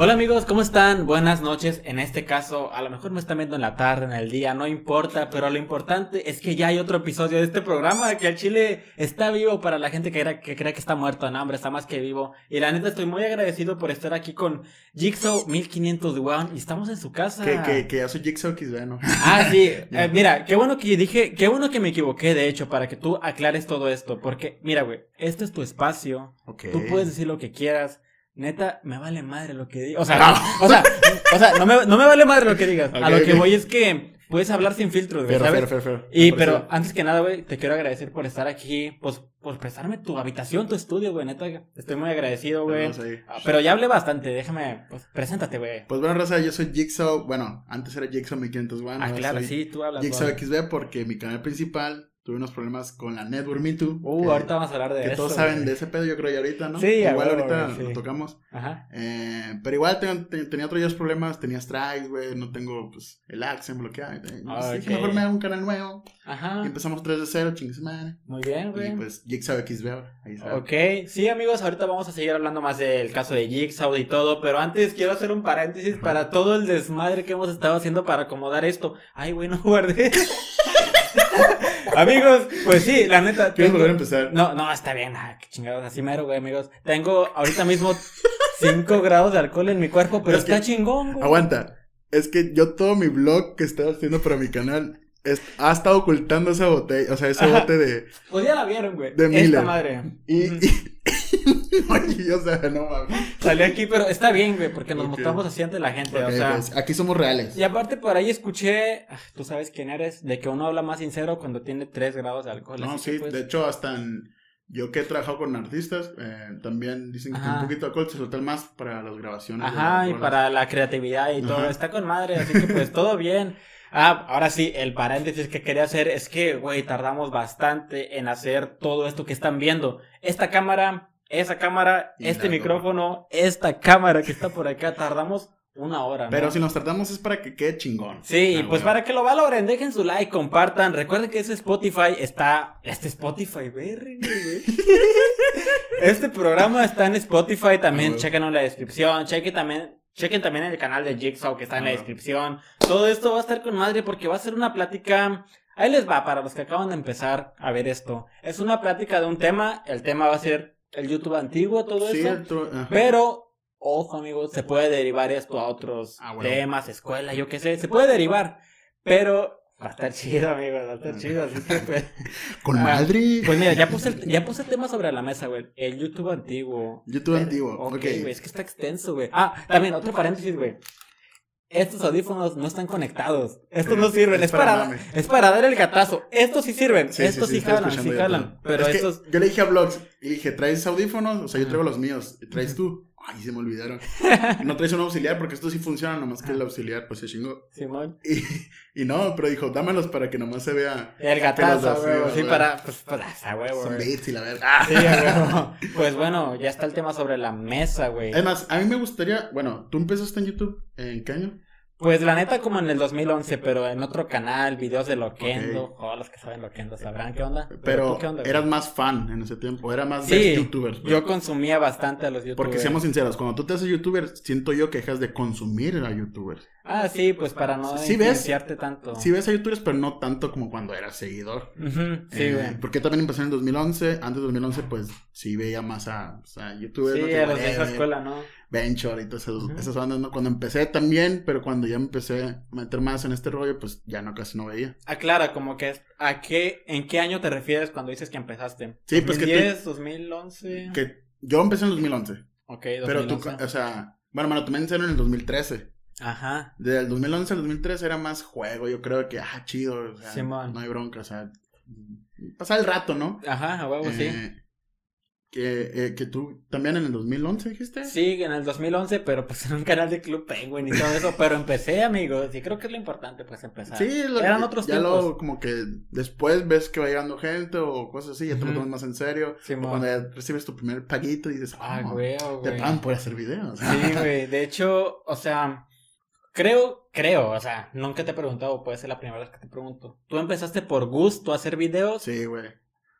Hola amigos, ¿cómo están? Buenas noches. En este caso, a lo mejor me están viendo en la tarde, en el día, no importa, pero lo importante es que ya hay otro episodio de este programa, que el Chile está vivo para la gente que, era, que cree que está muerto, no, hombre, está más que vivo. Y la neta estoy muy agradecido por estar aquí con Jigsaw 1500 de One y estamos en su casa. Que, que, que ya soy Jigsaw XB, ¿no? Ah, sí. Eh, mira, qué bueno que dije, qué bueno que me equivoqué, de hecho, para que tú aclares todo esto, porque, mira, güey, este es tu espacio. Ok. Tú puedes decir lo que quieras. Neta, me vale madre lo que digas. O sea, no, o sea, o sea, no me, no me vale madre lo que digas. a lo que voy es que puedes hablar sin filtros, güey, Pero. Y, pero antes que nada, güey, te quiero agradecer por estar aquí, pues, por prestarme tu habitación, tu estudio, güey, neta, estoy muy agradecido, güey. Ah, Pero ya hablé bastante, déjame, pues, preséntate, güey. Pues bueno, Raza, yo soy Jigsaw. Bueno, antes era Jigsaw 1501. Ah, claro, sí, tú hablas. Jigsaw. XB porque mi canal principal tuve unos problemas con la Network Me Too. Uh, que- ahorita vamos a hablar de Que eso. todos saben güey. de ese pedo, yo creo, ya ahorita, ¿no? Sí, Igual huevo, ahorita güey, sí. lo tocamos. Ajá. Eh, pero igual ten- ten- tenía otros problemas, tenía strikes, güey, no tengo, pues, el Accent bloqueado. y- y Ah, dije, ok. mejor me hago un canal nuevo. Ajá. Y empezamos 3 de 0, chingue madre. Muy bien, güey. Y pues, Jigsaw XB, ahora, ahí está. Ok, sí amigos, ahorita vamos a seguir hablando más del caso de Jigsaw y todo, pero antes quiero hacer un paréntesis para todo el desmadre que hemos estado haciendo para acomodar esto. Ay, güey, no guardé. amigos, pues sí, la neta. ¿Quieres volver a empezar? No, no, está bien, ah, qué chingados, así mero, güey, amigos. Tengo ahorita mismo 5 grados de alcohol en mi cuerpo, pero Es que- está chingón, güey. Aguanta. Es que yo todo mi blog que estaba haciendo para mi canal es- ha estado ocultando esa botella, o sea, ese bote de... Pues ya la vieron, güey. De Esta Miller. madre. Y, y- Oye, o sea, no mames. Salió aquí, pero está bien, güey, porque nos mostramos así ante la gente, o sea. pues, aquí somos reales. Y aparte por ahí escuché, ah, tú sabes quién eres, de que uno habla más sincero cuando tiene 3 grados de alcohol. No, sí, pues, de hecho, hasta en- yo que he trabajado con artistas, eh, también dicen que un poquito de alcohol se suelta más para las grabaciones. Ajá, y para la creatividad y todo, está con madre, así que pues todo bien. Ah, ahora sí, el paréntesis que quería hacer es que, güey, tardamos bastante en hacer todo esto que están viendo. Esta cámara, esa cámara, Y este micrófono, esta cámara que está por acá, tardamos una hora. ¿no? Pero si nos tratamos es para que quede chingón. Sí, Ah, pues para que lo valoren, dejen su like, compartan. Recuerden que ese Spotify está. Este Spotify, verga. Este programa está en Spotify también. Ah. Chequen en la descripción. Chequen también. Chequen también el canal de Jigsaw que está en la Ah, descripción. Todo esto va a estar con madre porque va a ser una plática. Ahí les va para los que acaban de empezar a ver esto. Es una plática de un tema. El tema va a ser el YouTube antiguo, todo Sí, eso. Pero, ojo amigos, se puede derivar esto a otros Ah, bueno. temas, escuela, yo qué sé, se puede derivar. Pero va a estar chido, amigos, va a estar chido. Así que, pues, Con ah, madre. pues mira, ya puse, el, ya puse el tema sobre la mesa, güey. El YouTube antiguo. YouTube Eh, antiguo, Ok, ok. güey, es que está extenso, güey. Ah, también, otro paréntesis, güey. Estos audífonos no están conectados. Estos no sirven. Es Es, para es dar el gatazo. Estos sí sirven. Sí, estos sí, sí, jalan, sí. Pero Es que estos. Yo le dije a Vlogs y dije, ¿traes audífonos? O sea, yo traigo los míos. ¿Traes tú? Ay, se me olvidaron. No traes un auxiliar porque estos sí funcionan, nomás que el auxiliar pues se chingó. Simón. Y, y no, pero dijo, dámelos para que nomás se vea. El gatazo, güey. sí, para. Pues, pues, a huevo, Son beats y la verga. Sí, a huevo. Pues bueno, ya está el tema sobre la mesa, güey. Es más, a mí me gustaría, bueno, ¿tú empezaste en YouTube en qué año? Pues la neta, como en el 2011, pero en otro canal, videos de Loquendo. Oh, los que saben Loquendo sabrán qué onda. Pero ¿tú qué onda, güey? eras más fan en ese tiempo, era más Sí, de youtubers. pues. Yo consumía bastante a los youtubers. Porque seamos sinceros, cuando tú te haces youtuber, siento yo que dejas de consumir a youtubers. Ah, sí, pues para no Sí, tanto. Sí ves a youtubers, pero no tanto como cuando eras seguidor. Sí, Eh, güey. porque también empecé en el 2011. Antes de 2011, pues sí veía más a, pues, a youtubers. Sí, a los de esa escuela, ¿no? Venture y todas esas, Ujú. esas bandas, ¿no? Cuando empecé también, pero cuando ya empecé a meter más en este rollo, pues ya no casi no veía. Aclara, como que ¿a qué, en qué año te refieres cuando dices que empezaste? Sí, pues que tú- 2010, 2011. Que yo empecé en el 2011. Ok, Pero tú, 2011. o sea, bueno, me lo tomé en serio en el 2013. Ajá. Desde el 2011 al 2013 era más juego, yo creo que, ah, chido, o sea, Simón. no hay bronca, o sea, pasar el rato, ¿no? Ajá, a huevo, sí. Que, eh, que tú también en el 2011 dijiste. Sí, en el 2011, pero pues en un canal de Club Penguin y todo eso. Pero empecé, amigos, y creo que es lo importante, pues empezar. Sí, lo- Eran otros ya tiempos. luego como que después ves que va llegando gente o cosas así, ya te lo tomas más en serio. Simón. O cuando ya recibes tu primer paguito y dices, Ah, ah, güey, te güey. pagan por hacer videos. Sí, güey. De hecho, o sea, creo, creo, o sea, nunca te he preguntado, puede ser la primera vez que te pregunto. ¿Tú empezaste por gusto a hacer videos? Sí, güey.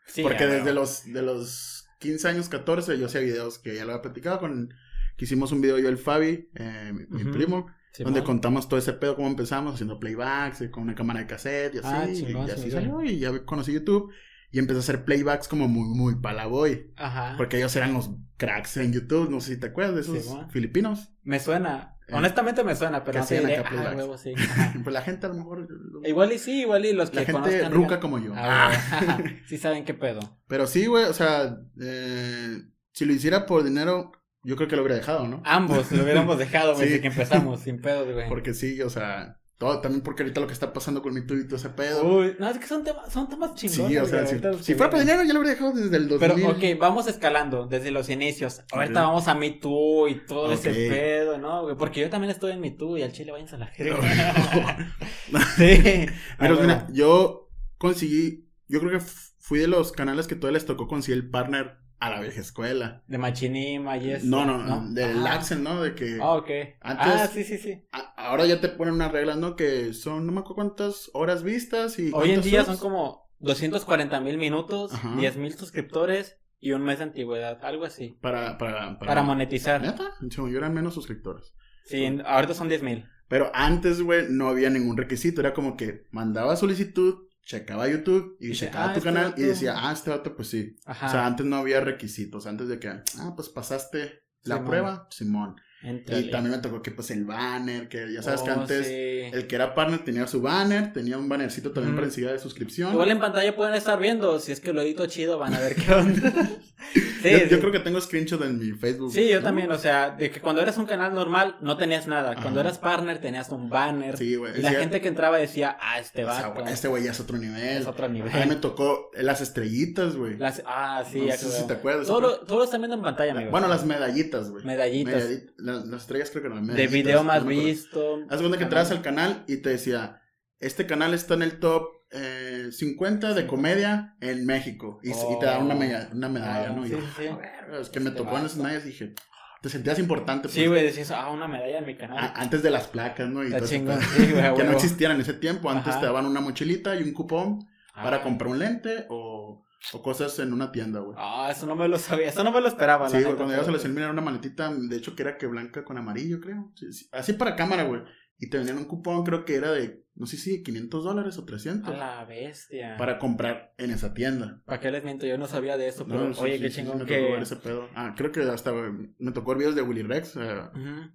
Sí, Porque desde los, de los 15 años, 14, yo hacía videos que ya lo había platicado con, que hicimos un video yo el Fabi, eh, mi, primo, donde contamos todo ese pedo, cómo empezamos, haciendo playbacks, eh, con una cámara de cassette y así, Ah, y, chingón, y así salió, y ya conocí YouTube, y empecé a hacer playbacks como muy, muy palaboy, Ajá. porque ellos eran los cracks en YouTube, no sé si te acuerdas de esos filipinos. Me suena. Eh, Honestamente me suena, pero que no Ah, huevo, sí. Pues la gente a lo mejor... Igual y sí, igual y los que la gente conozcan, ruca digan, como yo. Ah, huevo. sí saben qué pedo. Pero sí, güey, o sea, eh, si lo hiciera por dinero, yo creo que lo hubiera dejado, ¿no? Ambos lo hubiéramos dejado güey, Sí. desde que empezamos, sin pedos, güey. Porque sí, o sea, todo, también porque ahorita lo que está pasando con mi tuyo y todo ese pedo. Uy, no, es que son temas, son temas chingones. sí, o sea, si, fuera por dinero, ya lo habría dejado desde el 2000. Pero, ok, vamos escalando desde los inicios. Ahorita vamos a Me Too y todo ese pedo, ¿no? Porque yo también estoy en Me Too y al chile váyanse a la verga. sí. Pero mira, yo conseguí, yo creo que fui de los canales que todavía les tocó conseguir el partner a la vieja escuela. De Machinima y eso. No, no, del Ah. Accent, ¿no? De que Ah, ok. Antes- Ah, sí, sí, sí. a- ahora ya te ponen unas reglas, ¿no? Que son, no me acuerdo cuántas horas vistas y Hoy en día son como 240 mil minutos, Ajá. 10 mil suscriptores y un mes de antigüedad, algo así. Para, para, Para monetizar. ¿Neta? Según yo eran menos suscriptores. Sí, ahorita son 10 mil. Pero antes, güey, no había ningún requisito. Era como que mandaba solicitud, checaba YouTube y checaba ah, tu este canal y decía, ah, este vato, pues sí. Ajá. O sea, antes no había requisitos. Antes de que, ah, pues pasaste la Simón. prueba, Simón. Y también me tocó que, pues, el banner, que ya sabes que Oh, antes sí. el que era partner tenía su banner, tenía un bannercito también para enseguida de suscripción. Igual en pantalla pueden estar viendo, si es que lo edito chido, van a ver qué onda. sí, yo, sí. yo creo que tengo screenshot en mi Facebook. Sí, yo también, o sea, de que cuando eras un canal normal no tenías nada. Cuando eras partner tenías un banner. Sí, güey. y la gente que entraba decía, ah, este o sea, vato. güey, este güey ya es otro nivel. es otro nivel. A mí me tocó las estrellitas, güey. Las- ah, sí, No ya sé si te acuerdas. Todo, lo- todo lo están viendo en pantalla, amigos. Bueno, las medallitas, güey. medallitas. Medallit- la- las estrellas creo que no. de video más no me visto. Haz cuenta que entras al canal y te decía, este canal está en el top eh, 50 de comedia en México. Y, y te da una, meda- una medalla, ¿no? Y sí, yo, sí, sí. Es que me Este tocó en vato. medallas y dije, te sentías importante. Sí, pues, güey, decías, ah, una medalla en mi canal. a- Antes de las placas, ¿no? Y todo sí, que no existían en ese tiempo. Antes Ajá. te daban una mochilita y un cupón para Ah. comprar un lente o, o cosas en una tienda, güey. Ah, eso no me lo sabía, eso no me lo esperaba. Sí, güey, cuando llegas a la era una maletita, de hecho que era que blanca con amarillo, creo. Sí, sí. Así para cámara, güey. Y te vendían un cupón, creo que era de, no sé si 500 dólares o 300. A la bestia. Para comprar en esa tienda. ¿Para qué les miento? Yo no sabía de eso, pero No, sí, oye, sí, qué sí, chingón me que... tocó ver ese pedo. Ah, creo que hasta me tocó ver videos de Willy Rex eh,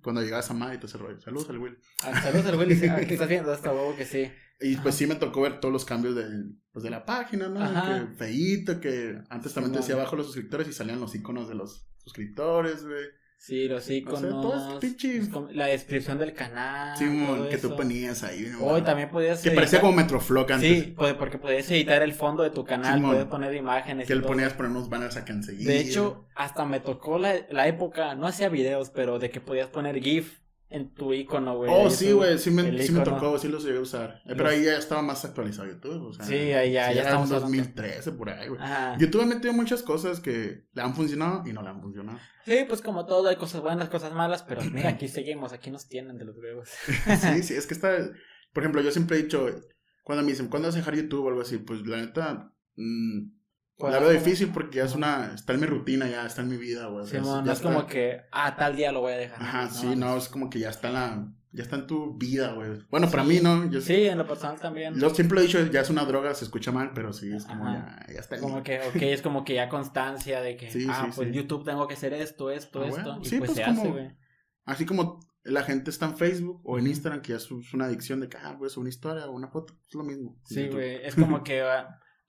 cuando llegabas a Madrid y todo ese rollo. Saludos al Willy. Ah, Saludos al Willy, ah, que estás viendo hasta huevo que sí. Y pues sí me tocó ver todos los cambios de, pues, de la página, ¿no? Ajá. Que feíto, que antes también te decía abajo los suscriptores y salían los iconos de los suscriptores, güey. Sí, los O sea, iconos. como la descripción del canal. Todo que tú ponías ahí. ¿no? Hoy también podías. Que parecía como Metroflog antes. Sí, porque podías editar el fondo de tu canal, Simón. podías poner imágenes. Que le ponías poner unos banners acá enseguida. De hecho, hasta me tocó la, la época, no hacía videos, pero de que podías poner GIF en tu icono, güey. Oh, sí, güey, sí me, sí me tocó, sí los llegué a usar. Pero ahí ya estaba más actualizado YouTube, o sea. Sí, ahí ya- ya estamos en hablando. 2013, por ahí, güey. YouTube ha metido muchas cosas que le han funcionado y no le han funcionado. Sí, pues como todo, hay cosas buenas, cosas malas, pero mira, aquí seguimos, aquí nos tienen de los huevos. sí, sí, es que está. Por ejemplo, yo siempre he dicho, cuando me dicen, ¿cuándo vas a dejar YouTube o algo así? Pues la neta, mm, la veo difícil porque ya es una. Está en mi rutina, ya está en mi vida, güey. ya no es está- como que, ah, tal día lo voy a dejar. Ajá, sí, no, es como que ya está en la. Ya está en tu vida, güey. Bueno, para Sí. mí, ¿no? Yo Sí, en lo personal también. Yo siempre he dicho, ya es una droga, se escucha mal, pero sí, es como Ajá. ya, ya está. en Como que, ok, es como que ya constancia de que, Sí, ah, sí, pues sí. YouTube tengo que hacer esto, esto, Ah, esto. bueno. Y Sí, pues, pues, se como- hace, güey. Así como la gente está en Facebook o en Instagram, que ya es es una adicción de que, ah, pues una historia o una foto, es lo mismo. Sí, güey. Es como que,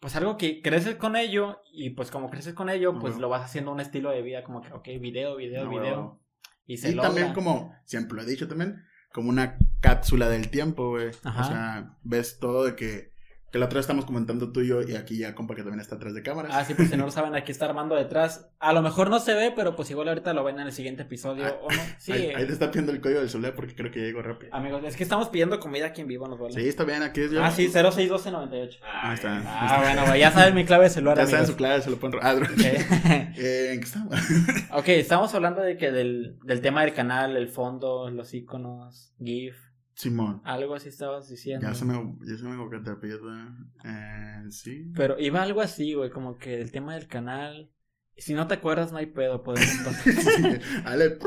pues algo que creces con ello y pues como creces con ello, pues lo vas haciendo un estilo de vida, como que, ok, video, video, Ah, video. Y se Y logra. también como, siempre lo he dicho también, como una cápsula del tiempo, güey. Ajá. O sea, ves todo de que, que la otra vez estamos comentando tú y yo, y aquí ya compa que también está atrás de cámaras. Ah, sí, pues si no lo saben, aquí está Armando detrás. A lo mejor no se ve, pero pues igual ahorita lo ven en el siguiente episodio, Ah, ¿o no? Sí. ahí, ahí te está pidiendo el código del celular porque creo que ya llegó rápido. Amigos, es que estamos pidiendo comida aquí en vivo, nos vale. Sí, está bien, aquí es yo. Ah, sí, 061298. Ahí está. Ah, bueno, güey, ya saben mi clave de celular, Ya saben su clave, se lo pueden... Ah, bro. Ok. Eh, ¿En qué estamos? ok, estamos hablando de que del, del tema del canal, el fondo, los iconos, GIF, Simón. algo así estabas diciendo. Ya se me, ya se me. Eh, sí. Pero iba algo así, güey, como que el tema del canal. Si no te acuerdas, no hay pedo, podemos Ale.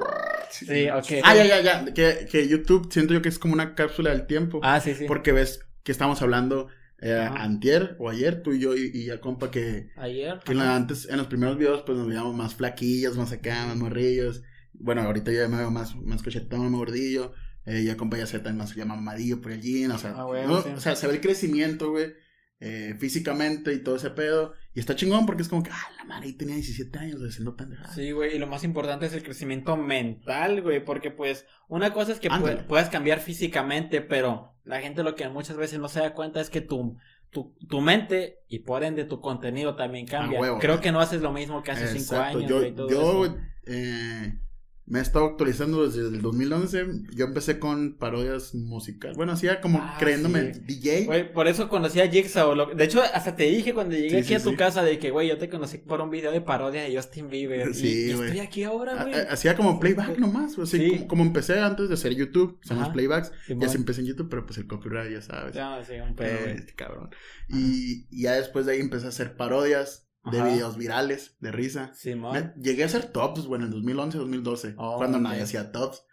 Sí, ok. Ah, ya, ya, ya. Que, que YouTube siento yo que es como una cápsula del tiempo. Ah, sí, sí. Porque ves que estamos hablando eh, antier o ayer, tú y yo y, y a compa que, Ayer. que la- antes, en los primeros videos, pues nos veíamos más flaquillos, más acá, más morrillos. Bueno, ahorita ya me veo más, más cochetón, más gordillo. Eh, ya compa ya se también más ya mamadillo por el gym, o sea, Ah, güey, ¿no? sí. o sea, se ve el crecimiento, güey, eh, físicamente y todo ese pedo. Y está chingón porque es como que, ah, la madre, tenía 17 años haciendo pendejadas. Sí, güey, y lo más importante es el crecimiento mental, güey, porque pues una cosa es que Ándale. pue- puedas cambiar físicamente, pero la gente lo que muchas veces no se da cuenta es que tu, tu, tu mente y por ende tu contenido también cambia. huevo. Creo que no haces lo mismo que hace cinco Exacto. años, Yo, güey, todo yo eso. eh, me he estado actualizando desde el 2011. Yo empecé con parodias musicales. Bueno, hacía como Ah, creyéndome sí. DJ. Güey, por eso conocí a Jigsaw. lo- De hecho, hasta te dije cuando llegué Sí, aquí sí, a tu casa de que, güey, yo te conocí por un video de parodia de Justin Bieber. y- Sí, y, güey. estoy aquí ahora, güey. ha- Hacía como playback nomás. Como, como empecé antes de hacer YouTube. Hacemos Ajá. playbacks. Ya se empecé en YouTube, pero pues el copyright, ya sabes. Ya, sí, un pedo, Eh, cabrón. Y, y ya después de ahí empecé a hacer parodias de Ajá. videos virales, de risa. Llegué a hacer tops, bueno, en 2011, 2012. Oh, cuando ok. nadie hacía tops.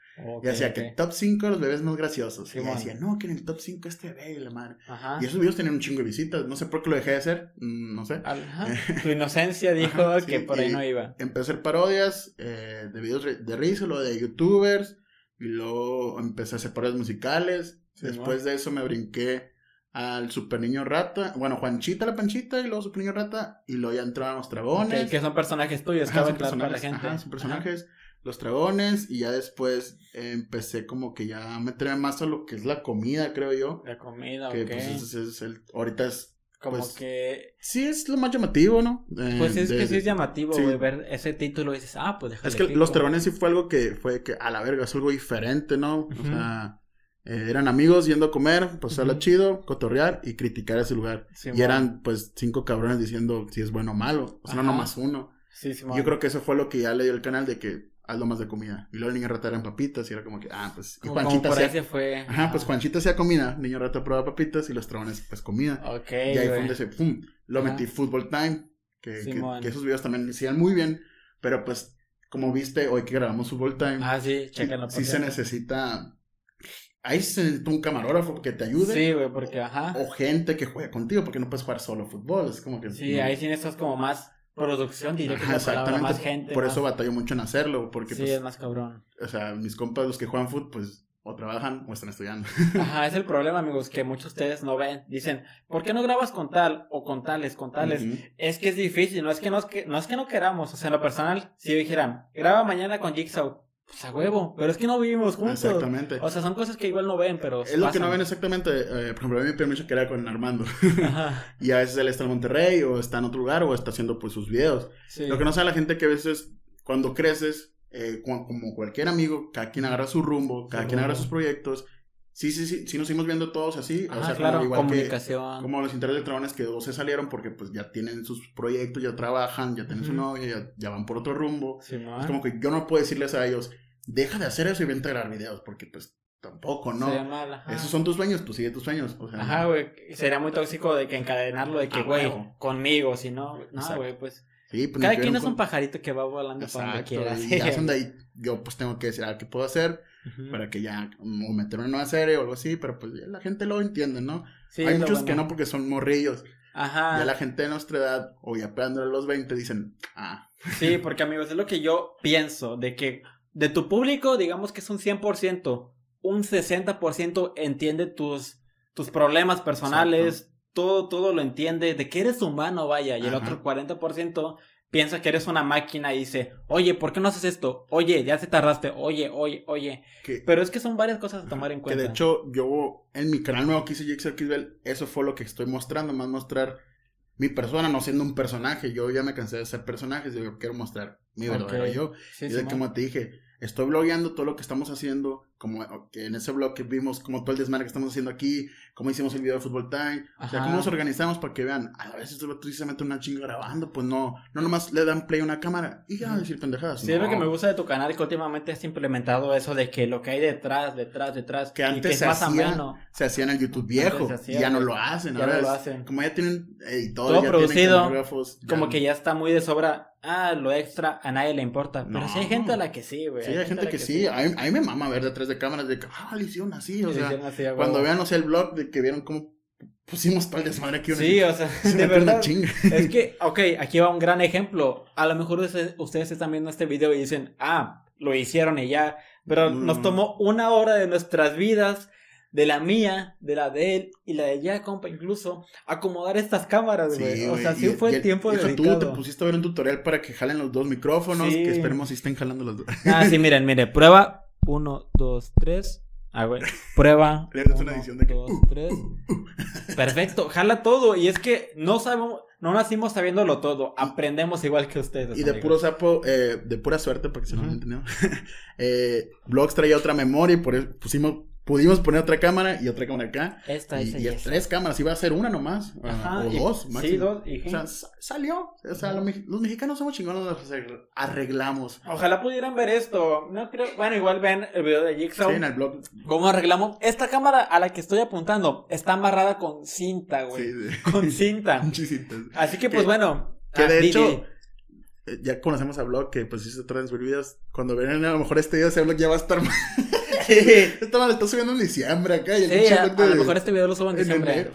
Y hacía que top 5 de los bebés más graciosos. Sí, y man. decía, no, que en el top 5 este bebé y la madre. Ajá. Y esos videos tenían un chingo de visitas. No sé por qué lo dejé de hacer. mm, No sé. Ajá. Tu inocencia dijo Ajá, sí, que por ahí no iba. Empecé a hacer parodias eh, de videos de risa, luego de youtubers. Y luego empecé a hacer parodias musicales. Sí, Después de eso me brinqué al Super Niño Rata. Bueno, Juanchita la Panchita y luego Super Niño Rata. Y luego ya entraban los dragones. Que son personajes tuyos, Ajá, son aclarar para la personajes, gente. ajá, son personajes. Los dragones. Y ya después empecé como que ya a meterme más a lo que es la comida, creo yo. La comida, Que ok. pues es, es el, ahorita es, Como pues, que. sí es lo más llamativo, ¿no? Eh, Pues es de- que sí es llamativo, sí. güey, ver ese título y dices, ah, pues déjale. Es que pico. los dragones sí fue algo que fue que a la verga, es algo diferente, ¿no? O sea, eh, eran amigos yendo a comer, pasarla Ujú. chido, cotorrear y criticar ese lugar. Y eran pues cinco cabrones diciendo si es bueno o malo, o sea, no nomás uno. Sí, Simón. Yo creo que eso fue lo que ya le dio el canal de que hazlo más de comida. Y luego el niño rata eran papitas y era como que, ah, pues, y Como, como Juanchita por ahí hacía, se fue. ajá, pues Juanchita hacía comida, niño rata probaba papitas y los dragones pues comida. Ok, y ahí fue güey. donde se, pum, lo Ajá. metí Football Time, que, que, Simón. que esos videos también hacían muy bien, pero pues, como viste, hoy que grabamos Football Time, Ah, sí, sí, sí se necesita, ahí se necesita un camarógrafo que te ayude, Sí, güey, porque, ajá. o gente que juegue contigo, porque no puedes jugar solo fútbol, es como que... Sí, ahí sí necesitas como más producción, diría que exactamente, más gente. por más- eso batallo mucho en hacerlo, porque Sí, pues, es más cabrón. o sea, mis compas, los que juegan fútbol, pues, o trabajan o están estudiando. Ajá, es el problema, amigos, que muchos de ustedes no ven. Dicen, ¿por qué no grabas con tal o con tales, con tales? Es que es difícil, no es que no, es que no es que no queramos. O sea, en lo personal, si dijeran, graba mañana con Jigsaw, pues a huevo, pero es que no vivimos juntos. Exactamente. O sea, son cosas que igual no ven, pero. es lo que no ven exactamente, eh, por ejemplo, a mí me mucho que era con Armando. Ajá, y a veces él está en Monterrey o está en otro lugar o está haciendo pues sus videos. sí. Lo que no sabe la gente que a veces cuando creces, eh, como cualquier amigo, cada quien agarra su rumbo, cada quien agarra sus proyectos. Sí, sí, sí, sí nos seguimos viendo todos así. Ajá, o sea, claro, como igual que, como los intereses de dragones que dos se salieron porque pues ya tienen sus proyectos, ya trabajan, ya tienen su novia, ya, ya van por otro rumbo. Sí, ¿no? Es como que yo no puedo decirles a ellos, deja de hacer eso y vente a grabar videos, porque pues tampoco, ¿no? Sería mal, ajá. Esos son tus sueños, pues sigue tus sueños. O sea, Ajá, güey. Sería muy tóxico de que encadenarlo de que, Ah, güey, conmigo, si no. No, Exacto. güey, pues. Sí, pues, Cada quien es con- un pajarito que va volando para donde Exacto, quiera. y ya es donde ahí yo pues tengo que decir, ah, ¿qué puedo hacer? Para que ya, o meterme en una serie o algo así, pero pues ya la gente lo entiende, ¿no? Sí, Hay muchos que no porque son morrillos. Ajá. Ya la gente de nuestra edad, o ya pegándole a los 20, dicen, ah, Sí, porque amigos, es lo que yo pienso, de que de tu público, digamos que es un 100%, un 60% entiende tus, tus problemas personales, todo, todo lo entiende, de que eres humano, vaya, y el otro 40% piensa que eres una máquina y dice, oye, ¿por qué no haces esto? Oye, ya te tardaste, oye, oye, oye. que, Pero es que son varias cosas a tomar en que cuenta. de hecho yo en mi canal nuevo que hice Kisbel, eso fue lo que estoy mostrando, más mostrar mi persona, no siendo un personaje. Yo ya me cansé de ser personajes, yo quiero mostrar mi Ok. verdadero yo. Sí, y de como te dije, estoy blogueando todo lo que estamos haciendo, como que en ese blog que vimos como todo el desmadre que estamos haciendo aquí, cómo hicimos el video de Football Time, o sea, cómo nos organizamos para que vean, a veces mete una chinga grabando, pues no, no nomás le dan play a una cámara y ya decir pendejadas. Sí, es lo que me gusta de tu canal que últimamente has implementado eso de que lo que hay detrás, detrás, detrás, que antes que se, hacía, se hacía en el YouTube viejo y ya no lo hacen, ya no lo hacen. Como ya tienen editores, todo producido, como que ya está muy de sobra ah, lo extra a nadie le importa. Pero sí hay gente a la que sí, güey. Sí, hay, gente, que, sí. A, mí, me mama ver detrás de cámaras de que, ah, le hicieron así. O sea, cuando vean, o sea, el blog de que vieron cómo pusimos tal desmadre aquí. Sí, o sea, de verdad. Es que, ok, aquí va un gran ejemplo. A lo mejor ustedes, están viendo este video y dicen, ah, lo hicieron y ya. Pero nos tomó una hora de nuestras vidas de la mía, de la de él y la de ya, compa, incluso acomodar estas cámaras, güey. o sea, sí fue el tiempo de Tú te pusiste a ver un tutorial para que jalen los dos micrófonos, que esperemos si estén jalando los dos. Ah, sí, miren, miren, prueba. Uno, dos, tres. Ah, güey. Prueba. uno, una edición de dos, tres. Perfecto, jala todo. Y es que no sabemos, no nacimos sabiéndolo todo. Aprendemos igual que ustedes. Y de puro sapo, eh, de pura suerte, porque si no lo entendemos. eh, Blogs traía otra memoria y por eso pusimos pudimos poner otra cámara y otra cámara acá. Esta, y, y tres cámaras, iba a ser una nomás. Ajá, o dos, máximo. Sí, dos. Y... O sea, salió. O sea, los, mexicanos somos chingones, nos arreglamos. Ojalá pudieran ver esto. No creo. Bueno, igual ven el video de Jigsaw. Sí, en el blog. ¿Cómo arreglamos? Esta cámara a la que estoy apuntando está amarrada con cinta, güey. Sí, Con cinta. Así que, pues bueno. Que de ah, hecho. Eh, ya conocemos a Blog que pues hizo transferir videos. Cuando ven a lo mejor este video, ese Blog ya va a estar Esta madre está subiendo en diciembre acá. Y sí, a, lo mejor este video lo subo en diciembre.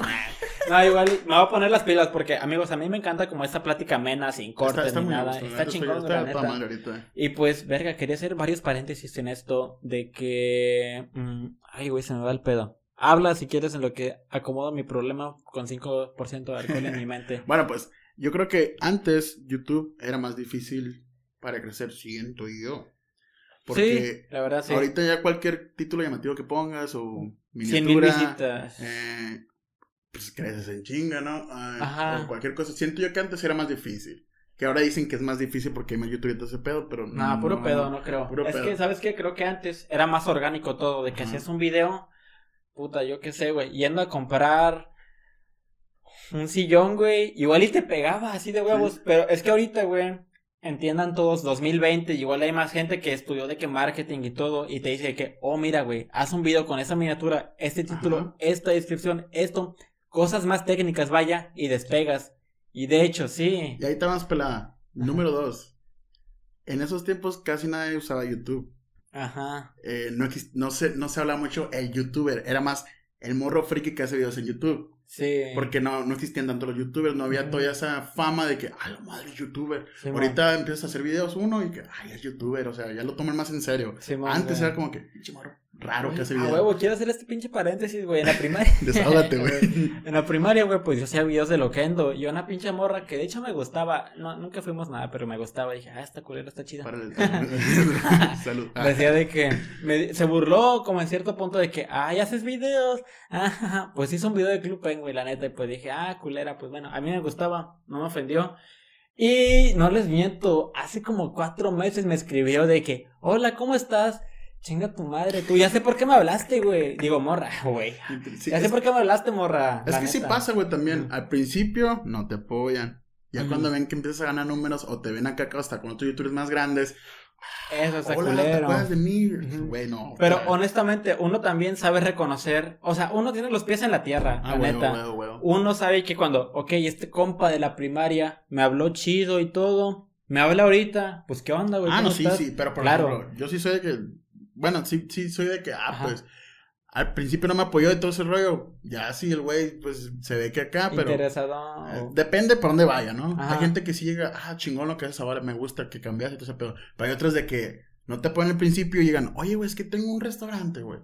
no, igual me voy a poner las pilas porque, amigos, a mí me encanta como esta plática amena, sin cortes ni nada. está chingón, la neta. Y pues, verga, quería hacer varios paréntesis en esto de que... Mm, ay, güey, se me va el pedo. Habla si quieres en lo que acomodo mi problema con 5% de alcohol en mi mente. Bueno, pues yo creo que antes YouTube era más difícil para crecer, siento yo. Porque sí, la verdad sí. Ahorita ya cualquier título llamativo que pongas o miniatura. 100 visitas. Eh, pues creces en chinga, ¿no? Ajá. O cualquier cosa. Siento yo que antes era más difícil. Que ahora dicen que es más difícil porque hay más YouTube y ese pedo, pero no. No, puro pedo, no creo. es que, ¿sabes qué? Creo que antes era más orgánico todo. De que hacías un video, puta, yo qué sé, güey. Yendo a comprar un sillón, güey. Igual y te pegaba así de huevos. Pero es que ahorita, güey entiendan todos 2020, igual hay más gente que estudió de que marketing y todo y te dice que, oh mira, güey, haz un video con esa miniatura, este título, esta descripción, esto, cosas más técnicas, vaya, y despegas. Y de hecho, sí. Y ahí está más pelada. Número dos. En esos tiempos casi nadie usaba YouTube. Ajá. Eh, no, no, se, no se habla mucho el youtuber, era más el morro friki que hace videos en YouTube. Sí. Porque no, no existían tanto los youtubers, no había toda esa fama de que, ay, la madre, youtuber. Ahorita empiezas a hacer videos uno y que, ay, es youtuber, o sea, ya lo toman más en serio. Antes era como que, pinche raro que hace videos. Huevo, quiero hacer este pinche paréntesis, güey, en la primaria. Desahógate, güey. en la primaria, güey, pues yo hacía videos de Loquendo y una pinche morra que de hecho me gustaba, no, nunca fuimos nada, pero me gustaba y dije, ah, esta culera está chida. Salud. Decía de que me, se burló como en cierto punto de que, ay, haces videos. Ah, pues hizo un video de Club Penguin, la neta, y pues dije, ah, culera, pues bueno, a mí me gustaba, no me ofendió. Y no les miento, hace como cuatro meses me escribió de que, hola, ¿cómo estás? Chinga tu madre, tú ya sé por qué me hablaste, güey. Digo, morra, güey. ya sé por qué me hablaste, morra. Es que sí pasa, güey, también. Al principio no te apoyan. Ya cuando ven que empiezas a ganar números o te ven acá hasta con otros youtubers más grandes. Eso está Hola, ¿te acuerdas de mí? Pero honestamente, uno también sabe reconocer. O sea, uno tiene los pies en la tierra, ah, la neta. Uno sabe que cuando, ok, este compa de la primaria me habló chido y todo. Me habla ahorita, pues qué onda, güey. Ah, no, sí, sí, pero por claro. ejemplo, yo sí soy de que bueno, sí, sí, soy de que, ah, pues, al principio no me apoyó de todo ese rollo. Ya sí, el güey, pues, se ve que acá, pero... Interesado. Eh, depende por dónde vaya, ¿no? Hay gente que sí llega, ah, chingón lo que haces ahora, me gusta que cambias y todo eso, pero, pero hay otros de que no te ponen al principio y llegan, oye, güey, es que tengo un restaurante, güey.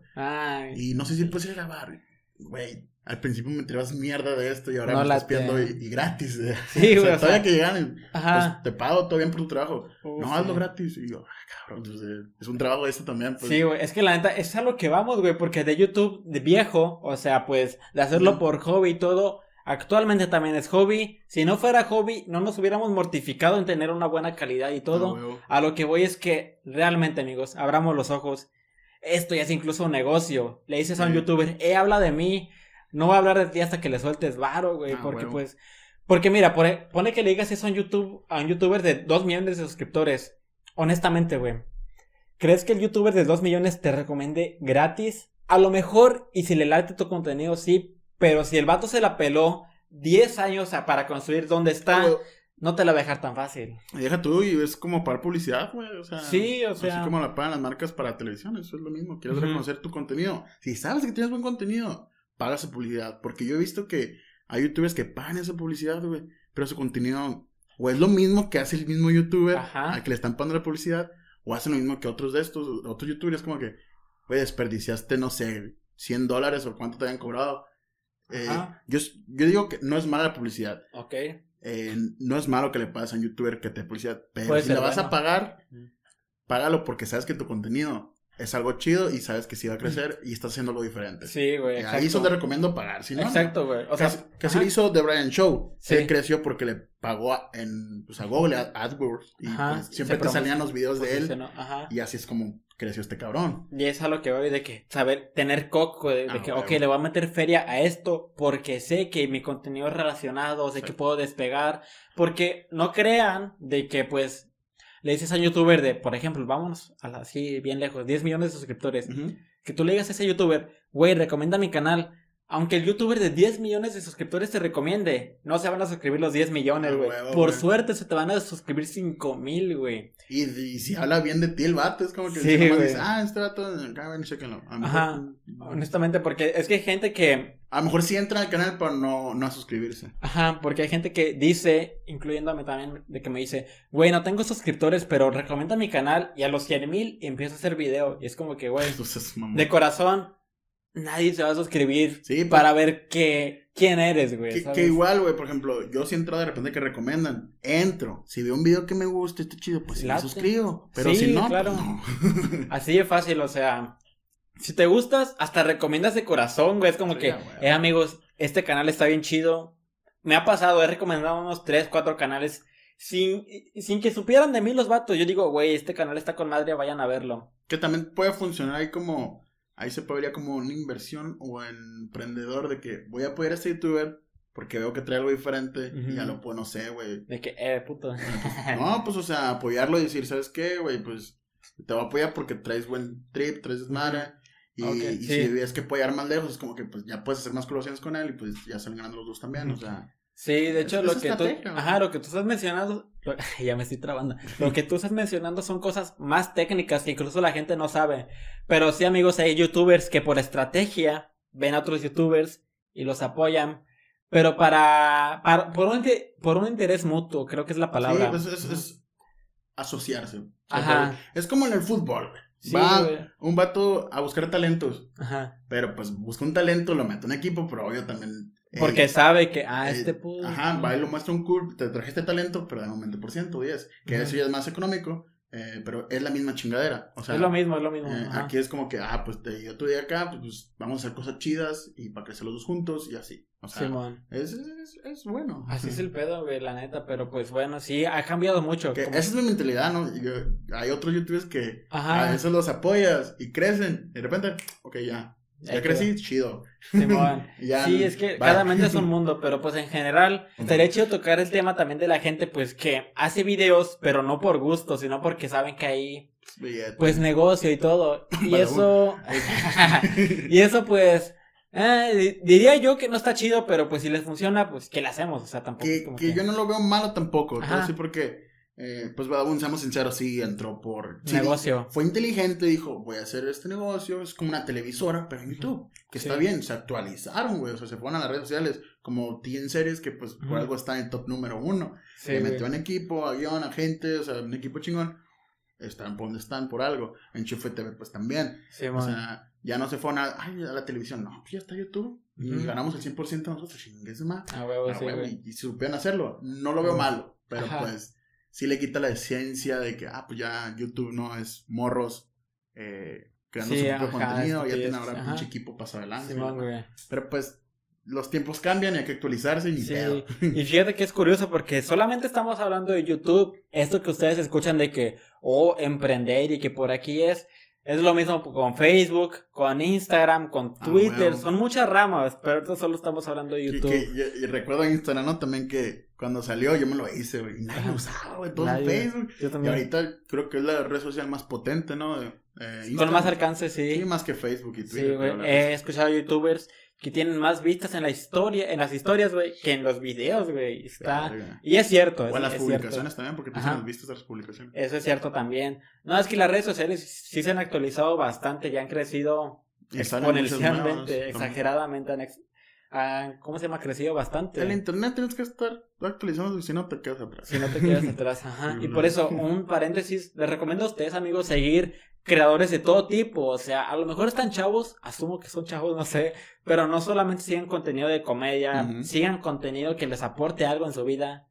Y no sé si puedes ir a grabar. Güey, al principio me tirabas mierda de esto y ahora me estás pidiendo y, gratis. Sí, güey. o sea, todavía que llegan, pues te pago todo bien por tu trabajo. no, hazlo gratis. Y yo, ah, cabrón, pues, eh, es un trabajo esto también. Pues. Sí, güey, es que la neta es a lo que vamos, güey, porque de YouTube, de viejo, o sea, pues, de hacerlo por hobby y todo, actualmente también es hobby. Si no fuera hobby, no nos hubiéramos mortificado en tener una buena calidad y todo. a lo que voy es que, realmente, amigos, abramos los ojos esto ya es incluso un negocio. Le dices a un youtuber, eh, habla de mí, no voy a hablar de ti hasta que le sueltes varo, güey, ah, porque pues... Porque mira, pone, que le digas eso a un, YouTube, a un youtuber de 2 millones de suscriptores. Honestamente, güey. ¿Crees que el youtuber de 2 millones te recomiende gratis? A lo mejor, y si le late tu contenido, sí. Pero si el vato se la peló 10 años para construir donde está, no te la va a dejar tan fácil. Deja tú y es como para publicidad, güey. O sea, sí, o sea. Así como la pagan las marcas para televisión, eso es lo mismo. Quieres reconocer tu contenido. Si sabes que tienes buen contenido, paga esa publicidad. Porque yo he visto que hay youtubers que pagan esa publicidad, güey. Pero su contenido, o es lo mismo que hace el mismo youtuber, al que le están pagando la publicidad, o hace lo mismo que otros de estos, otros youtubers, como que, güey, desperdiciaste, no sé, 100 dólares o cuánto te hayan cobrado. Eh, yo, yo digo que no es mala la publicidad. Ok. Eh, no es malo que le pagues a un youtuber que te publicidad, pero si la vas a pagar, págalo porque sabes que tu contenido es algo chido y sabes que sí va a crecer y estás haciendo algo diferente. Sí, güey. Ahí es donde recomiendo pagar, si no. Exacto, güey. O sea, que se hizo The Brian Show. Sí. Él creció porque le pagó a, en, pues, a Google, a AdWords. Y pues, siempre te salían los videos de él. Ajá. Y así es como creció este cabrón. Y es a lo que voy de que saber tener coco, de, ah, que, ok, le voy a meter feria a esto porque sé que mi contenido es relacionado, sé que puedo despegar. Porque no crean de que pues le dices a un youtuber de, por ejemplo, vámonos a la, así bien lejos, 10 millones de suscriptores, que tú le digas a ese youtuber, güey, recomienda mi canal, aunque el youtuber de 10 millones de suscriptores te recomiende, no se van a suscribir los 10 millones, ah, güey. Por suerte se te van a suscribir 5 mil, güey. Y, si habla bien de ti el vato, es como que sí, dice, ah, este vato, acá ven y Ajá, honestamente, porque es que hay gente que... A lo mejor sí entra al canal, pero no, no a suscribirse. Ajá, porque hay gente que dice, incluyéndome también, de que me dice, güey, no tengo suscriptores, pero recomienda mi canal y a los 100 mil empiezo a hacer video. Y es como que, güey, de corazón, nadie se va a suscribir sí, para ver qué, quién eres, güey. Que, igual, güey, por ejemplo, yo si entro de repente que recomiendan, entro. Si veo un video que me gusta, está chido, pues me suscribo. Pero si no, pues claro. Así de fácil, o sea, si te gustas, hasta recomiendas de corazón, güey. Es como que, eh, amigos, este canal está bien chido. Me ha pasado, he recomendado unos 3, 4 canales sin, sin que supieran de mí los vatos. Yo digo, güey, este canal está con madre, vayan a verlo. Que también puede funcionar ahí como ahí se podría como una inversión o emprendedor de que voy a apoyar a este youtuber porque veo que trae algo diferente y ya lo puedo, no sé, güey. De que, eh, puto. No, pues, o sea, apoyarlo y decir, ¿sabes qué, güey? Pues, te voy a apoyar porque traes buen trip, traes desmadre. Y, si ves que apoyar más lejos, es como que, pues, ya puedes hacer más colaboraciones con él y, pues, ya salen ganando los dos también, o sea... Sí, de hecho, lo que tú, ajá, lo que tú estás mencionando, ya me estoy trabando. Lo que tú estás mencionando son cosas más técnicas que incluso la gente no sabe. Pero sí, amigos, hay youtubers que por estrategia ven a otros youtubers y los apoyan. Pero para, por, un, por un interés mutuo, creo que es la palabra. Sí, pues es, asociarse. ajá. Es como en el fútbol, Va un vato a buscar talentos. Ajá. Pero pues busca un talento, lo mete en equipo, pero obvio también porque sabe que, ah, este puto. Ajá, va y lo muestra un cool, te traje este talento, pero de un 20%, 10. Que eso ya es más económico, eh, pero es la misma chingadera. O sea, es lo mismo, es lo mismo. Eh, aquí es como que, ah, pues te, yo estoy acá, pues, pues, vamos a hacer cosas chidas y para crecer los dos juntos y así. O sea, es, es, es, bueno. Así es el pedo, güey, la neta, pero pues bueno, sí, ha cambiado mucho. Esa es mi mentalidad, ¿no? hay otros youtubers que a veces los apoyas y crecen, y de repente, ok, ya, ya crecí, chido. sí, es que cada mente es un mundo, pero pues en general, estaría chido tocar el tema también de la gente, pues que hace videos, pero no por gusto, sino porque saben que hay, pues negocio y todo. Y eso, y eso pues, eh, diría yo que no está chido, pero pues si les funciona, pues que le hacemos, o sea, tampoco. Que, que, yo no lo veo malo tampoco, sí porque eh, pues seamos sinceros, sí entró por negocio. Fue inteligente, dijo, voy a hacer este negocio, es como una televisora, pero en YouTube, que está bien, se actualizaron, güey, o sea, se fueron a las redes sociales, como TN Series, que pues por algo está en el top número uno. se metió en equipo, avión, a gente, o sea, un equipo chingón. Están por donde están, por algo. En Chufe TV, pues también. o sea, ya no se fueron a, ay, a la televisión, no, pues ya está YouTube. Y ganamos el 100% nosotros, chingues más. Ah, huevo, sí, y, y, supieron hacerlo. No lo veo malo, pero pues sí le quita la esencia de que, ah, pues ya YouTube no es morros eh, creando su propio contenido, ya tiene ahora pinche equipo para adelante. Pero pues los tiempos cambian y hay que actualizarse y sí. Y fíjate que es curioso porque solamente estamos hablando de YouTube, esto que ustedes escuchan de que, oh, emprender y que por aquí es, Es lo mismo con Facebook, con Instagram, con ah, Twitter. Son muchas ramas, pero ahorita solo estamos hablando de YouTube. y recuerdo Instagram, ¿no? También que cuando salió yo me lo hice, güey. Nadie lo usaba, güey. Todo Facebook. Yo también. Y ahorita creo que es la red social más potente, ¿no? Eh, con más alcance, sí. Sí, más que Facebook y Twitter. Sí, güey. He escuchado youtubers que tienen más vistas en la historia, en las historias, güey, que en los videos, güey. Está... Y es cierto. O en las publicaciones también, porque tienes las vistas de las publicaciones. Eso es cierto también. No, es que las redes sociales sí se han actualizado bastante, ya han crecido exponencialmente, exageradamente. Han ¿Cómo se llama? Crecido bastante. El internet tienes que estar actualizando si no te quedas atrás. Si no te quedas atrás, ajá. y por eso, un paréntesis, les recomiendo a ustedes, amigos, seguir creadores de todo tipo. O sea, a lo mejor están chavos, asumo que son chavos, no sé, pero no solamente sigan contenido de comedia, sigan contenido que les aporte algo en su vida.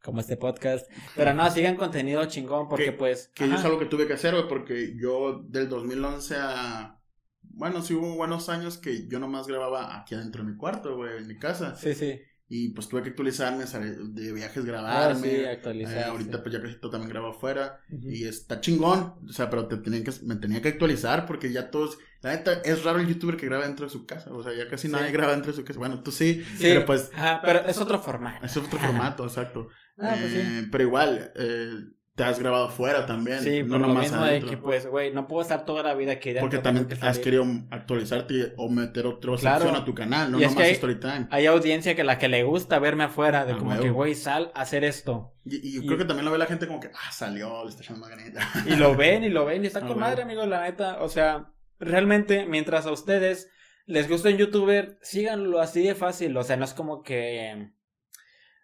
Como este podcast. Pero no, sigan contenido chingón porque pues... Que es algo que tuve que hacer, güey, porque yo del 2011 a... Bueno, sí hubo buenos años que yo nomás grababa aquí adentro de mi cuarto, güey, en mi casa. Sí, sí. Y pues tuve que actualizarme, de viajes grabarme. Ah, sí, actualizar. Eh, ahorita pues ya casi todo también grabo afuera. Y está chingón. O sea, pero te tenían que, me tenía que actualizar porque ya todos. La neta, es raro el youtuber que graba dentro de su casa. O sea, ya casi nadie graba dentro de su casa. Bueno, tú sí. sí. Pero pues. pero es otro formato. Es otro formato, exacto. Ah, pues eh, pero igual, eh, te has grabado afuera también. Sí, no lo mismo de que, pues, güey, no puedo estar toda la vida aquí Porque también has querido actualizarte o meter otra sección a tu canal, no nomás Storytime. Hay audiencia que la que le gusta verme afuera, de como que, güey, sal a hacer esto. Y, yo creo que también lo ve la gente como que, ah, salió, le está echando maganita. Y lo ven, y lo ven, y está con madre, amigos, la neta. O sea, realmente, mientras a ustedes les gusta un youtuber, síganlo así de fácil. O sea, no es como que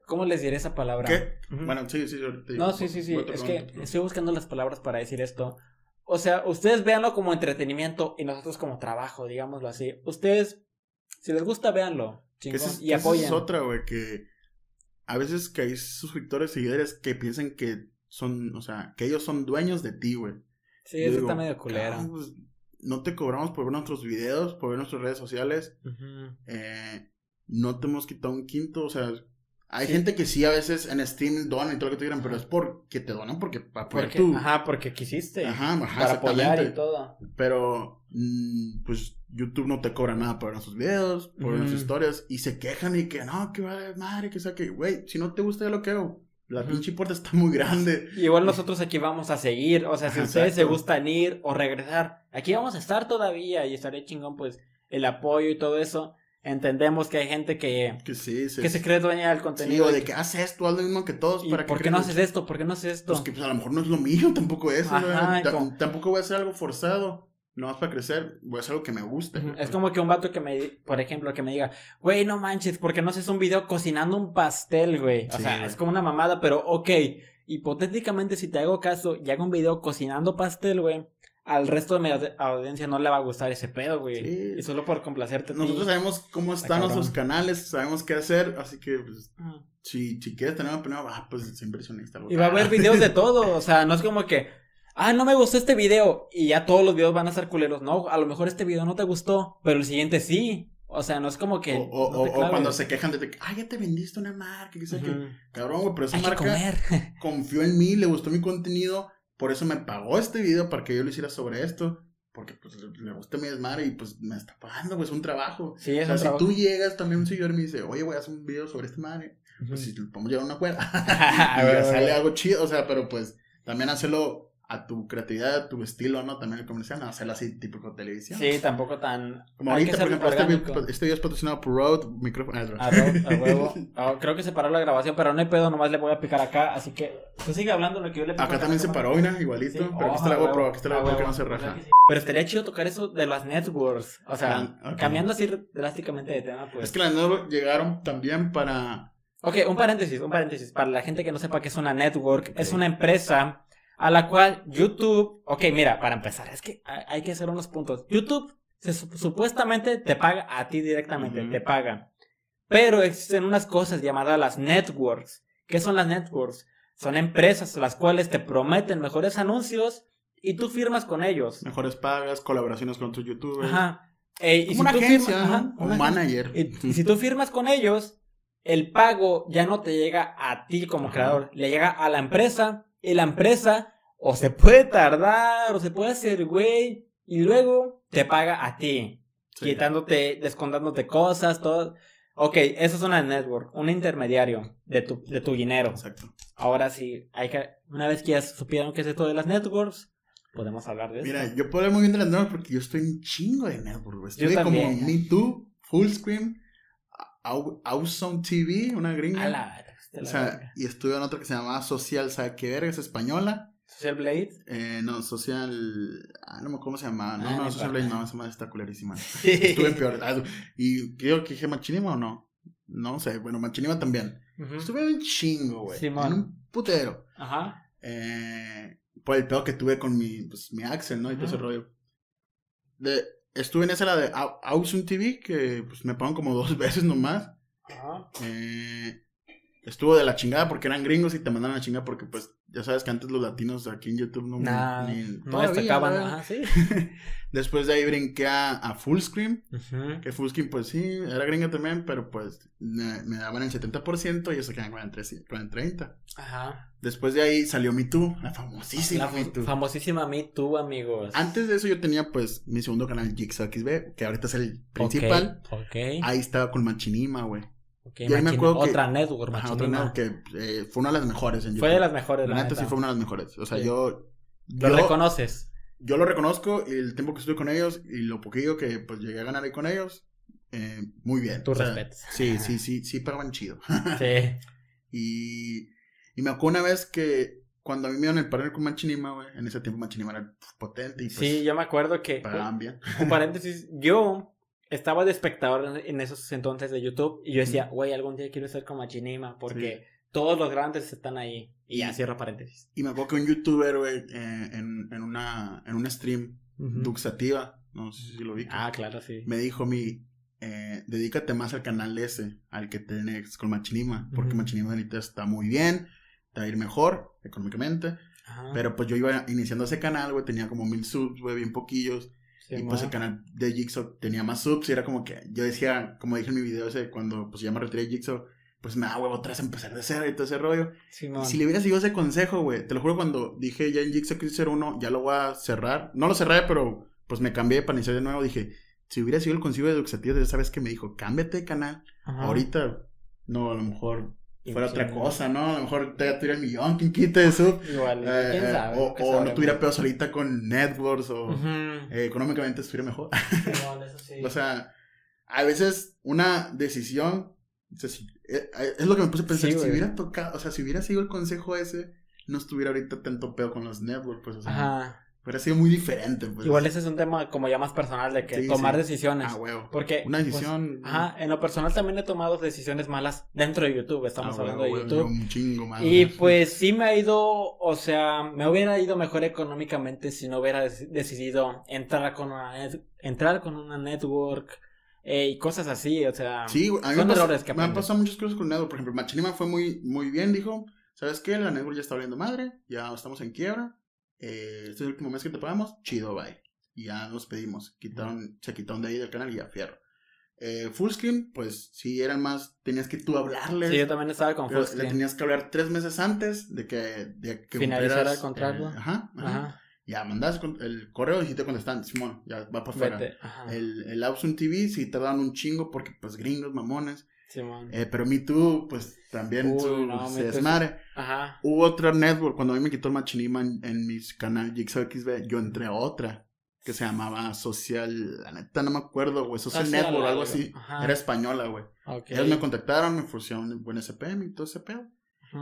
¿Cómo les diré esa palabra? ¿Qué? Bueno, sí, sí, No, sí, sí, sí. Es que estoy buscando las palabras para decir esto. O sea, ustedes véanlo como entretenimiento y nosotros como trabajo, digámoslo así. Ustedes, si les gusta, véanlo. y apoyen. es otra, güey, que a veces que hay suscriptores, seguidores que piensan que son, o sea, que ellos son dueños de ti, güey. Sí, eso está medio culero. Pues, no te cobramos por ver nuestros videos, por ver nuestras redes sociales. eh, no te hemos quitado un quinto, o sea, hay gente que sí a veces en Steam dona y todo lo que te digan, pero es porque te donan porque para porque, tú. Ajá, porque quisiste. Ajá, ajá Para apoyar y todo. Pero, mm, pues YouTube no te cobra nada por sus videos, por ver sus historias. Y se quejan y que no, que vale madre, que sea que, güey, si no te gusta ya lo que hago. La pinche puerta está muy grande. igual nosotros aquí vamos a seguir. O sea, si ustedes se gustan ir o regresar, aquí vamos a estar todavía y estaré chingón, pues, el apoyo y todo eso entendemos que hay gente que, que, se cree dueña del contenido. Sí, de que haces esto, haz lo mismo que todos. Para ¿Por qué no haces esto? ¿Por qué no haces esto? Pues que pues, a lo mejor no es lo mío, tampoco es. Tampoco voy a hacer algo forzado. No más para crecer, voy a hacer algo que me guste. Es como que un vato que me, por ejemplo, que me diga, güey, no manches, ¿por qué no haces un video cocinando un pastel, güey? O sea, es como una mamada, pero ok. Hipotéticamente, si te hago caso y hago un video cocinando pastel, güey, al resto de mi audiencia no le va a gustar ese pedo, güey. Y solo por complacerte. Nosotros sabemos cómo están nuestros canales, sabemos qué hacer, así que pues, si, si, quieres tener una opinión, ah, pues es impresionista. Y va a haber videos de todo, o sea, no es como que, ah, no me gustó este video y ya todos los videos van a ser culeros. No, a lo mejor este video no te gustó, pero el siguiente sí. O sea, no es como que. O, o, cuando se quejan de que, ah, ya te vendiste una marca, que, que cabrón, güey, pero esa marca confió en mí, le gustó mi contenido por eso me pagó este video para que yo lo hiciera sobre esto. Porque pues le gusta mi desmadre y pues me está pagando, pues un trabajo. Sí, es o sea, si tú llegas también un señor y me dice, oye, voy a hacer un video sobre este madre, pues si le podemos llevar una cuerda. y sale algo chido, o sea, pero pues también hacerlo a tu creatividad, a tu estilo, ¿no? También el comercial, no hacerlo así típico televisión. Sí, tampoco tan... Como ahorita, por ejemplo, este, este, video es patrocinado por Rode, micrófono... A Rode, a huevo. Oh, creo que se paró la grabación, pero no hay pedo, nomás le voy a picar acá, así que... Tú sigue hablando lo que yo le pico Acá, también se paró, mira, igualito, pero aquí está la oh, GoPro, aquí está la GoPro que no se raja. Pero estaría chido tocar eso de las networks, o sea, cambiando así drásticamente de tema, pues... Es que las networks llegaron también para... Ok, un paréntesis, un paréntesis. Para la gente que no sepa qué es una network, es una empresa a la cual YouTube, ok, mira, para empezar, es que hay que hacer unos puntos. YouTube supuestamente te paga a ti directamente, te paga. Pero existen unas cosas llamadas las networks. ¿Qué son las networks? Son empresas las cuales te prometen mejores anuncios y tú firmas con ellos. Mejores pagas, colaboraciones con tus youtubers. Ajá. y una agencia, un manager. Y, si tú firmas con ellos, el pago ya no te llega a ti como creador, le llega a la empresa la empresa o se puede tardar o se puede hacer güey y luego te paga a ti, quitándote, descontándote cosas, todo. Ok, eso es una network, un intermediario de tu, de tu dinero. Exacto. Ahora sí, hay que, una vez que ya supieron qué es esto de las networks, podemos hablar de eso. Mira, yo puedo hablar muy bien de las networks porque yo estoy un chingo de networks. Estoy como Me Too, Fullscreen, Awesome TV, una gringa. O sea, y estuve en otra que se llamaba Social, ¿sabe qué verga? Es española. ¿Social Blade? Eh, no, Social. Ah, no me acuerdo cómo se llamaba. No, ah, no, Social Blade no, esa madre está culerísima. Estuve en peor. Ah, y creo que dije Machinima o no. No sé, bueno, Machinima también. Estuve un chingo, güey. En un putero. Ajá. Eh, por el pedo que tuve con mi, pues, mi Axel, ¿no? Y todo ese rollo. De, estuve en esa la de Awesome TV, que pues me pagan como dos veces nomás. Ajá. Eh, estuvo de la chingada porque eran gringos y te mandaron a la chingada porque pues ya sabes que antes los latinos aquí en YouTube no, ni, no destacaban. Después de ahí brinqué a, a Fullscreen, que Fullscreen pues sí, era gringa también, pero pues me, daban el 70% y eso quedan con el 30. Ajá. Después de ahí salió Me Too, la famosísima la Famosísima Me Too, amigos. Antes de eso yo tenía pues mi segundo canal Jigsaw XB, que ahorita es el principal. Ok. Ahí estaba con Machinima, güey. Okay, me acuerdo otra network, otra que eh, fue una de las mejores en Fue de las mejores, la, neta. sí fue una de las mejores. O sea, yo... ¿Lo reconoces? Yo lo reconozco, y el tiempo que estuve con ellos y lo poquillo que pues llegué a ganar ahí con ellos, eh, muy bien. Tu respeto. Sí, sí, sí, sí pagaban chido. sí. y, y me acuerdo una vez que cuando a mí me dieron el partner con Machinima, güey, en ese tiempo Machinima era potente y pues... Sí, yo me acuerdo que... Pagaban bien. Un paréntesis, yo estaba de espectador en esos entonces de YouTube y yo decía, güey, algún día quiero ser como Machinima porque todos los grandes están ahí. Y ya cierro paréntesis. Y me acuerdo que un youtuber, güey, eh, en, en, una, en un stream, Duxativa, no sé si lo vi. Ah, claro, sí. Me dijo mi, eh, dedícate más al canal ese, al que tenés con Machinima, porque Machinima ahorita está muy bien, te va a ir mejor económicamente. Pero pues yo iba iniciando ese canal, güey, tenía como mil subs, güey, bien poquillos y pues el canal de Jigsaw tenía más subs y era como que yo decía, como dije en mi video ese, cuando pues ya me retiré de Jigsaw, pues me da huevo vez empezar de cero y todo ese rollo. si le hubiera seguido ese consejo, güey, te lo juro, cuando dije ya en Jigsaw ser uno, ya lo voy a cerrar. No lo cerré, pero pues me cambié para iniciar de nuevo. Dije, si hubiera sido el consejo de Duxatías, ya sabes que me dijo, cámbiate de canal. Ahorita, no, a lo mejor fuera otra cosa, ¿no? A lo mejor te tuviera el millón, ¿quién quita eso? Igual, eh, eh, o, no tuviera pedos ahorita con networks o eh, económicamente estuviera mejor. eso sí. o sea, a veces una decisión, es lo que me puse a pensar, si hubiera tocado, o sea, si hubiera sido el consejo ese, no estuviera ahorita tanto pedo con los networks, pues, o sea. Ajá. Hubiera sido muy diferente, pues. Igual ese es un tema como ya más personal de que tomar decisiones. Ah, huevo. Porque. Una pues, decisión. ajá, en lo personal también he tomado decisiones malas dentro de YouTube. Estamos ah, hablando de YouTube. Un chingo más. Y pues sí me ha ido, o sea, me hubiera ido mejor económicamente si no hubiera decidido entrar con una, entrar con una network. Eh, y cosas así, o sea, sí, a mí son me errores que Me han pasado muchas cosas con Network. Por ejemplo, Machinima fue muy, muy bien, dijo, ¿sabes qué? La Network ya está abriendo madre, ya estamos en quiebra eh, este es el último mes que te pagamos, chido, bye. Y ya nos pedimos, quitaron, se quitaron de ahí del canal y ya fierro. Eh, Fullscreen, pues si eran más, tenías que tú hablarles. Sí, yo también estaba con Fullscreen. Le tenías que hablar tres meses antes de que, de que finalizara el contrato. Eh, ajá, ajá, Ya mandas el correo y si te contestan, Simón, ya va para afuera. El, el TV sí te dan un chingo porque pues gringos, mamones. Eh, pero Me Too, pues también se desmadre. Ajá. Hubo otra network, cuando a mí me quitó el machinima en, en mi canal Jigsaw XB, yo entré a otra que se llamaba Social, la neta no me acuerdo, güey, Social, Network o algo así. Era española, güey. Ellos me contactaron, me ofrecieron buen SPM y todo ese pedo.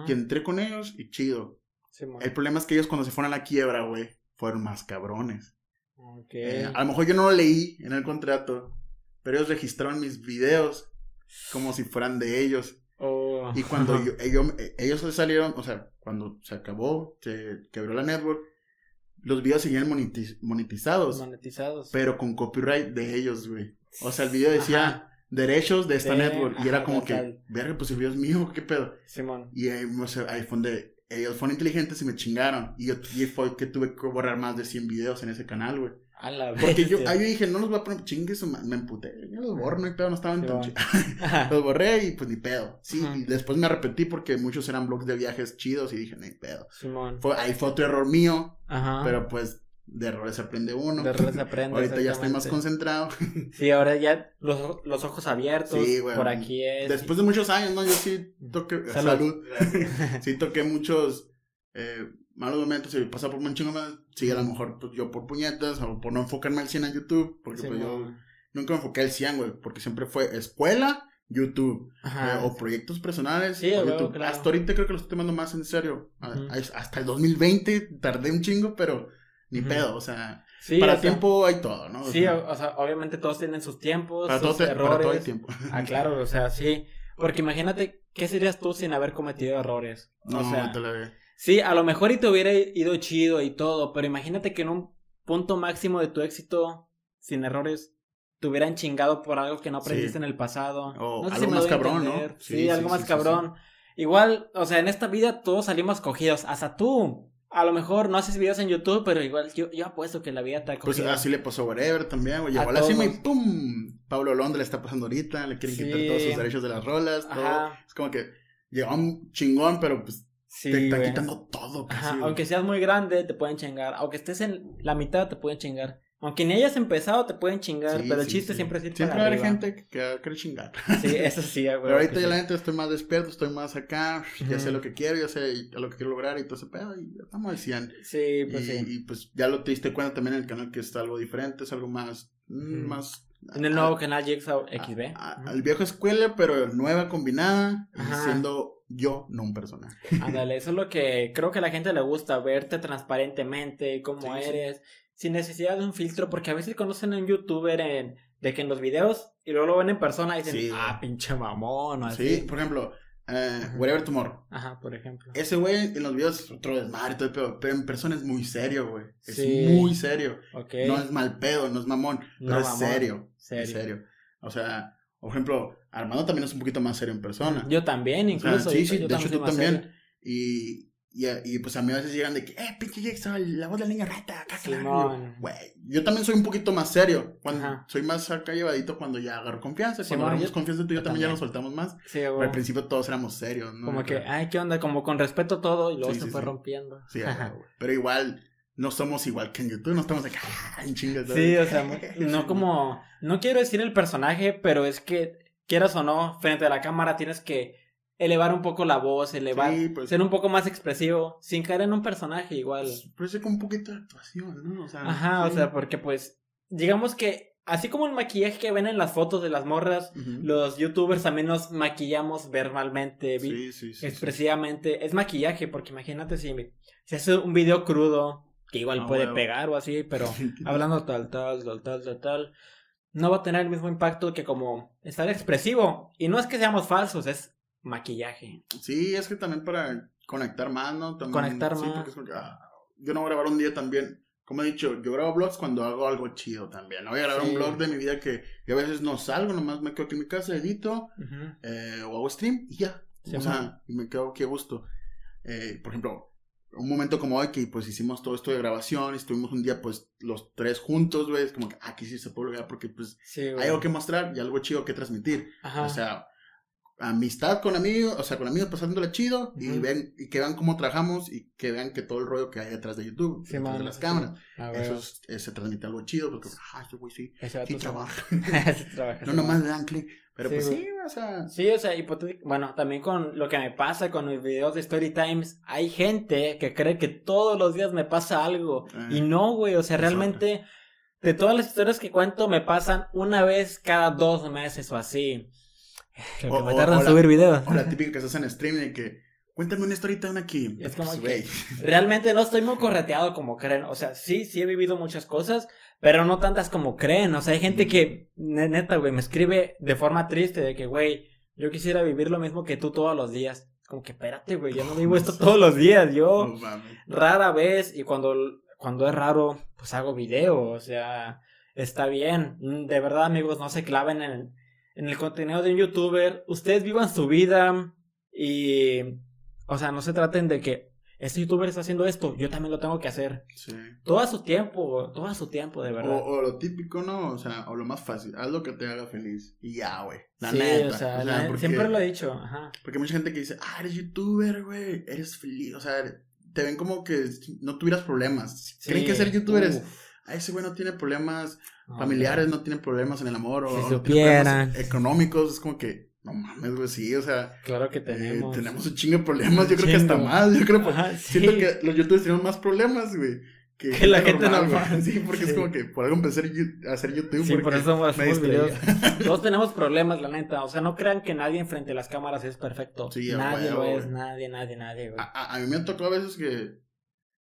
Y entré con ellos y chido. el problema es que ellos cuando se fueron a la quiebra, güey, fueron más cabrones. Eh, a lo mejor yo no lo leí en el contrato, pero ellos registraron mis videos como si fueran de ellos. Oh. Y cuando ellos, ellos salieron, o sea, cuando se acabó, se quebró la network, los videos seguían monetizados. Monetizados. Pero con copyright de ellos, güey. O sea, el video decía derechos de esta network. y era como que, verga, pues el video es mío, ¿qué pedo? Simón. Y ahí, ahí fue donde ellos fueron inteligentes y me chingaron. Y yo y fue que tuve que borrar más de 100 videos en ese canal, güey. Porque yo, ahí yo dije, no los voy a poner chingues, me emputé. Yo los borro, no hay pedo, no estaban tan Los borré y pues ni pedo. Sí, y después me arrepentí porque muchos eran blogs de viajes chidos y dije, no hay pedo. Fue, ahí fue otro error mío. Ajá. Pero pues de errores aprende uno. De errores aprende. Ahorita ya estoy más concentrado. Sí, ahora ya los, los ojos abiertos. Sí, güey. Por aquí es. Después de muchos años, ¿no? Yo sí toqué. Salud. sí toqué muchos eh, malos momentos y pasaba por un chingo más. Sí, a lo mejor pues, yo por puñetas o por no enfocarme al 100 en YouTube. Porque pues yo nunca me enfoqué al 100, güey. Porque siempre fue escuela YouTube eh, o proyectos personales. Sí, Hasta ahorita creo que lo estoy tomando más en serio. Hasta el 2020 tardé un chingo, pero ni pedo, o sea, para tiempo hay todo, ¿no? sí, o sea, obviamente todos tienen sus tiempos, sus errores. tiempo. ah, claro, o sea, sí. Porque imagínate, ¿qué serías tú sin haber cometido errores? No, o sea, te la Sí, a lo mejor y te hubiera ido chido y todo, pero imagínate que en un punto máximo de tu éxito, sin errores, te hubieran chingado por algo que no aprendiste en el pasado. O algo más cabrón, ¿no? Sí, algo más cabrón. Igual, o sea, en esta vida todos salimos cogidos, hasta tú. A lo mejor no haces videos en YouTube, pero igual yo, yo apuesto que la vida te ha Pues así le pasó a Whatever también, güey. Llegó a la cima y ¡pum! Pablo Londra le está pasando ahorita, le quieren quitar todos sus derechos de las rolas, todo. Es como que llegó un chingón, pero pues te está quitando todo casi. Aunque seas muy grande, te pueden chingar. Aunque estés en la mitad, te pueden chingar. Aunque ni hayas empezado, te pueden chingar, pero el chiste siempre es ir Siempre hay gente que quiere chingar. Sí, eso sí, güey. Pero ahorita ya la gente estoy más despierto, estoy más acá, ya sé lo que quiero, ya sé lo que quiero lograr y todo ese pedo, y estamos al 100. Sí, pues y, sí. Y pues ya lo te diste cuenta también en el canal que está algo diferente, es algo más, mm, más... En el nuevo canal Jigsaw XB. Al viejo escuela, pero nueva combinada, siendo yo, no un personaje. Ándale, eso es lo que creo que a la gente le gusta, verte transparentemente, cómo eres sin necesidad de un filtro, porque a veces conocen a un youtuber en, de que en los videos y luego lo ven en persona y dicen, ah, pinche mamón, o así. Sí, por ejemplo, eh, Whatever Tomorrow. Ajá, por ejemplo. Ese güey en los videos es otro desmadre, todo pero, pero en persona es muy serio, güey. Es muy serio. No es mal pedo, no es mamón, pero es serio. Serio. Es serio. O sea, por ejemplo, Armando también es un poquito más serio en persona. Yo también, incluso. sí, sí, de hecho tú también. Y, y, y, pues a mí a veces llegan de que, eh, pinche Jackson, la voz de la niña rata, acá, Güey, yo también soy un poquito más serio. Cuando soy más acá llevadito cuando ya agarro confianza. Cuando agarramos confianza tú y yo también, ya nos soltamos más. Sí, Pero al principio todos éramos serios, ¿no? Como que, ay, ¿qué onda? Como con respeto todo y luego se fue rompiendo. Sí, Pero igual, no somos igual que en YouTube, no estamos acá en chingas. Sí, o sea, no como, no quiero decir el personaje, pero es que, quieras o no, frente a la cámara tienes que elevar un poco la voz, elevar, pues, ser un poco más expresivo, sin caer en un personaje igual. Pues, con un poquito de actuación, ¿no? O sea, Ajá, o sea, porque pues, digamos que, así como el maquillaje que ven en las fotos de las morras, los youtubers también nos maquillamos verbalmente, expresivamente. Es maquillaje, porque imagínate si, si hace un video crudo, que igual ah, puede pegar o así, pero hablando tal, tal, tal, tal, tal, tal, no va a tener el mismo impacto que como estar expresivo. Y no es que seamos falsos, es maquillaje. Sí, es que también para conectar más, ¿no? conectar más. Ah, yo no voy a grabar un día también. Como he dicho, yo grabo vlogs cuando hago algo chido también. No voy a grabar un vlog de mi vida que yo a veces no salgo, nomás me quedo aquí en mi casa, edito, eh, o hago stream y ya. o sea, y me quedo aquí a gusto. Eh, por ejemplo, un momento como hoy que pues hicimos todo esto de grabación, estuvimos un día pues los tres juntos, güey, es como que aquí sí se puede lograr porque pues hay algo que mostrar y algo chido que transmitir. O sea, amistad con amigos, o sea, con amigos pasándola chido y ven y que vean cómo trabajamos y que vean que todo el rollo que hay detrás de YouTube, detrás de las cámaras, eso se transmite algo chido porque, ah, este güey sí, sí trabaja. no nomás le dan clic, pero pues sí, o sea. Sí, o sea, bueno, también con lo que me pasa con mis videos de Story Times, hay gente que cree que todos los días me pasa algo y eh. no, güey, o sea, realmente de todas las historias que cuento me pasan una vez cada dos meses o así. Que me tarda en subir videos. O la típica que estás en streaming y que cuéntame una historita en aquí. Es como que realmente no estoy muy correteado como creen. O sea, sí, sí he vivido muchas cosas, pero no tantas como creen. O sea, hay gente que, neta, güey, me escribe de forma triste de que, güey, yo quisiera vivir lo mismo que tú todos los días. Como que espérate, güey, yo no vivo esto todos los días. Yo rara vez, y cuando, cuando es raro, pues hago video. O sea, está bien. De verdad, amigos, no se claven en en el contenido de un youtuber, ustedes vivan su vida y, o sea, no se traten de que este youtuber está haciendo esto, yo también lo tengo que hacer. Sí. Todo a su tiempo, todo a su tiempo, de verdad. O, lo típico, ¿no? O sea, o lo más fácil, haz lo que te haga feliz. Y ya, güey. La sí, neta. O sea, siempre lo he dicho, ajá. Porque mucha gente que dice, ah, eres youtuber, güey, eres feliz, o sea, te ven como que no tuvieras problemas. Creen que ser youtuber es, ay, ese güey no tiene problemas familiares, no tiene problemas en el amor, o, no tiene problemas económicos, es como que, no mames, güey, sí, o sea. Claro que eh, tenemos. tenemos un chingo de problemas, yo creo que hasta más, yo creo, que siento que los youtubers tienen más problemas, güey que, la gente normal. Sí, porque es como que por algo empecé a hacer YouTube. Sí, por eso hacemos videos. Todos tenemos problemas, la neta. O sea, no crean que nadie enfrente de las cámaras es perfecto. Sí, nadie lo es, nadie, nadie, nadie, güey. A, a, mí me tocado a veces que.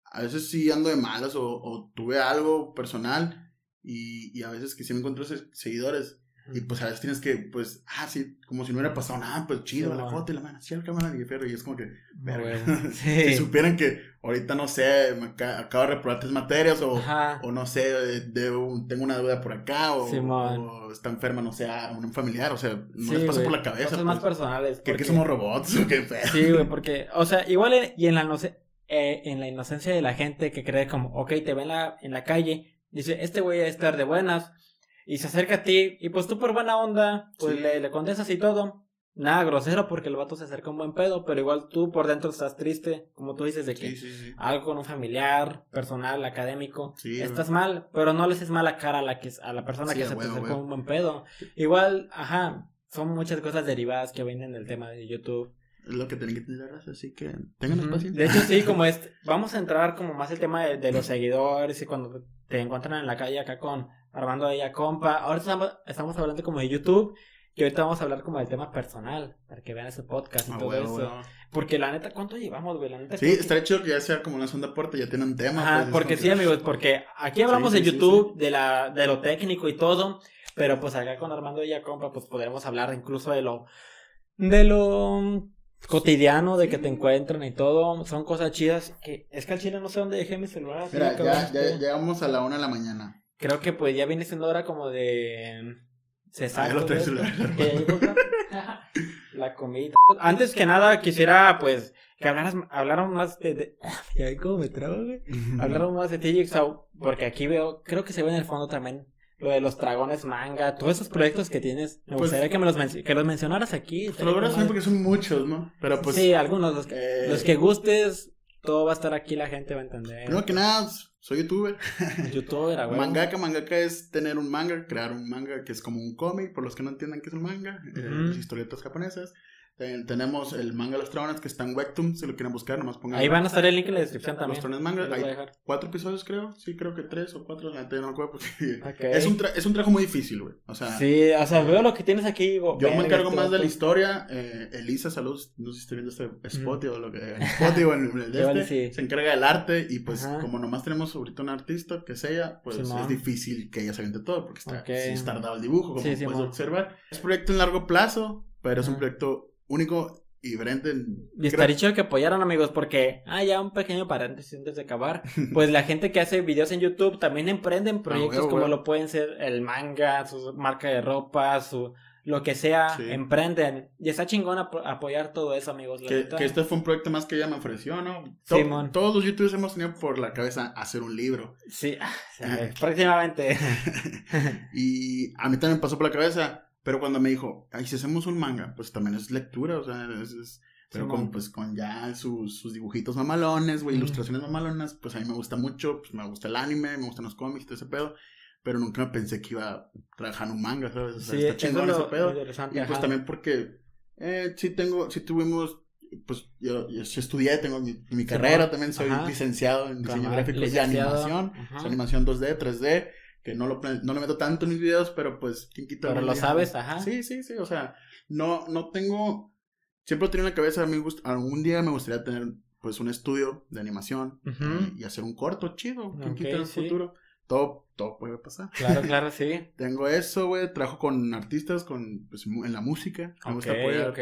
A veces sí ando de malas o, o tuve algo personal y, y, a veces que sí me encuentro seguidores y pues a veces tienes que, pues, ah, sí, como si no hubiera pasado nada, pues chido, la foto y la mano, sí, el cámara de fierro. Y es como que, verga. si supieran que ahorita, no sé, me acabo de reprobar tres materias o, o no sé, tengo una duda por acá o, está enferma, no sé, un familiar, o sea, no les pasa por la cabeza. Cosas más pues, personales. Que, somos robots o qué Sí, güey, porque, o sea, igual y en la, no sé, eh, en la inocencia de la gente que cree como, ok, te ven la, en la calle, dice, este güey a estar de buenas y se acerca a ti, y pues tú por buena onda, pues le, le contestas y todo. Nada grosero porque el vato se acerca un buen pedo, pero igual tú por dentro estás triste, como tú dices, de que algo con un familiar, personal, académico, estás mal, pero no le haces mala cara a la que a la persona que se te acercó un buen pedo. Igual, ajá, son muchas cosas derivadas que vienen del tema de YouTube. Es lo que tienen que tener, así que tengan paciencia. De hecho, sí, como es, vamos a entrar como más el tema de, de los seguidores y cuando te encuentran en la calle acá con Armando ella compa. Ahora estamos, hablando como de YouTube. Y ahorita vamos a hablar como del tema personal, para que vean ese podcast y ah, todo eso. Porque la neta, ¿cuánto llevamos, güey? La neta, sí, estaría chido que ya sea como una segunda puerta, ya tienen tema. Ajá, pues, porque sí, amigos, porque aquí hablamos de YouTube, de la, de lo técnico y todo, pero pues acá con Armando ella compa, pues podremos hablar incluso de lo, de lo cotidiano, de que te encuentran y todo, son cosas chidas, que es que al chile no sé dónde dejé mi celular. Mira, ya, ya llegamos a la una de la mañana. Creo que pues ya viene siendo hora como de cesar. Ah, la comida. Antes que nada quisiera pues que hablaras, hablaran más de, de... Ya cómo me trabo, güey. hablaron más de TJ porque aquí veo, creo que se ve en el fondo también lo de los dragones manga, todos esos proyectos que tienes, me pues gustaría que me los, que los mencionaras aquí. Pero porque son muchos, ¿no? Pero pues... Sí, algunos, los que, los que gustes, todo va a estar aquí, la gente va a entender. Primero que nada, soy youtuber. youtuber, güey. Mangaka, mangaka es tener un manga, crear un manga que es como un cómic, por los que no entiendan qué es un manga, eh, historietas japonesas tenemos el manga Los Dragones que está en Webtoon, si lo quieren buscar, nomás pongan. Ahí van a estar el link en la descripción también. Los manga, hay cuatro episodios creo, sí, creo que tres o cuatro, no me acuerdo porque es, un es un trabajo muy difícil, güey. O sea, sí, o sea, veo lo que tienes aquí. Digo, yo me encargo más de la historia. Eh, Elisa, saludos, no sé si estoy viendo este spot o lo que. Spot o en el de este, se encarga del arte y pues como nomás tenemos ahorita un artista que es ella, pues es difícil que ella se aviente todo porque está, sí, tardado el dibujo, como puedes observar. Es proyecto en largo plazo, pero es un proyecto único y Brendan. Y estaría chido que apoyaran, amigos, porque, ah, ya un pequeño paréntesis antes de acabar. Pues la gente que hace videos en YouTube también emprenden ah, proyectos como lo pueden ser el manga, su marca de ropa, su lo que sea, emprenden. Y está chingón apoyar todo eso, amigos. que, este fue un proyecto más que ella me ofreció, ¿no? Todos los youtubers hemos tenido por la cabeza hacer un libro. Sí, ah, próximamente. y a mí también pasó por la cabeza pero cuando me dijo, ay, si hacemos un manga, pues también es lectura, o sea, es, pero con, pues, con ya sus, sus dibujitos mamalones, güey, ilustraciones mamalonas, pues a mí me gusta mucho, pues me gusta el anime, me gustan los cómics, todo ese pedo, pero nunca pensé que iba a trabajar en un manga, ¿sabes? O sea, está chingón ese pedo. Y pues también porque, eh, sí tengo, sí tuvimos, pues yo, yo estudié, tengo mi, mi carrera, también soy licenciado en diseño gráfico y animación, animación 2D, 3D, que no lo, no lo meto tanto en mis videos, pero pues, ¿quién quita? Pero lo sabes, ajá. Sí, sí, sí, o sea, no, no tengo, siempre tenido en la cabeza, a algún día me gustaría tener, pues, un estudio de animación y, hacer un corto chido, ¿quién quita en el futuro? Todo, todo puede pasar. Claro, claro, sí. Tengo eso, güey, trabajo con artistas, con, pues, en la música, me gusta apoyar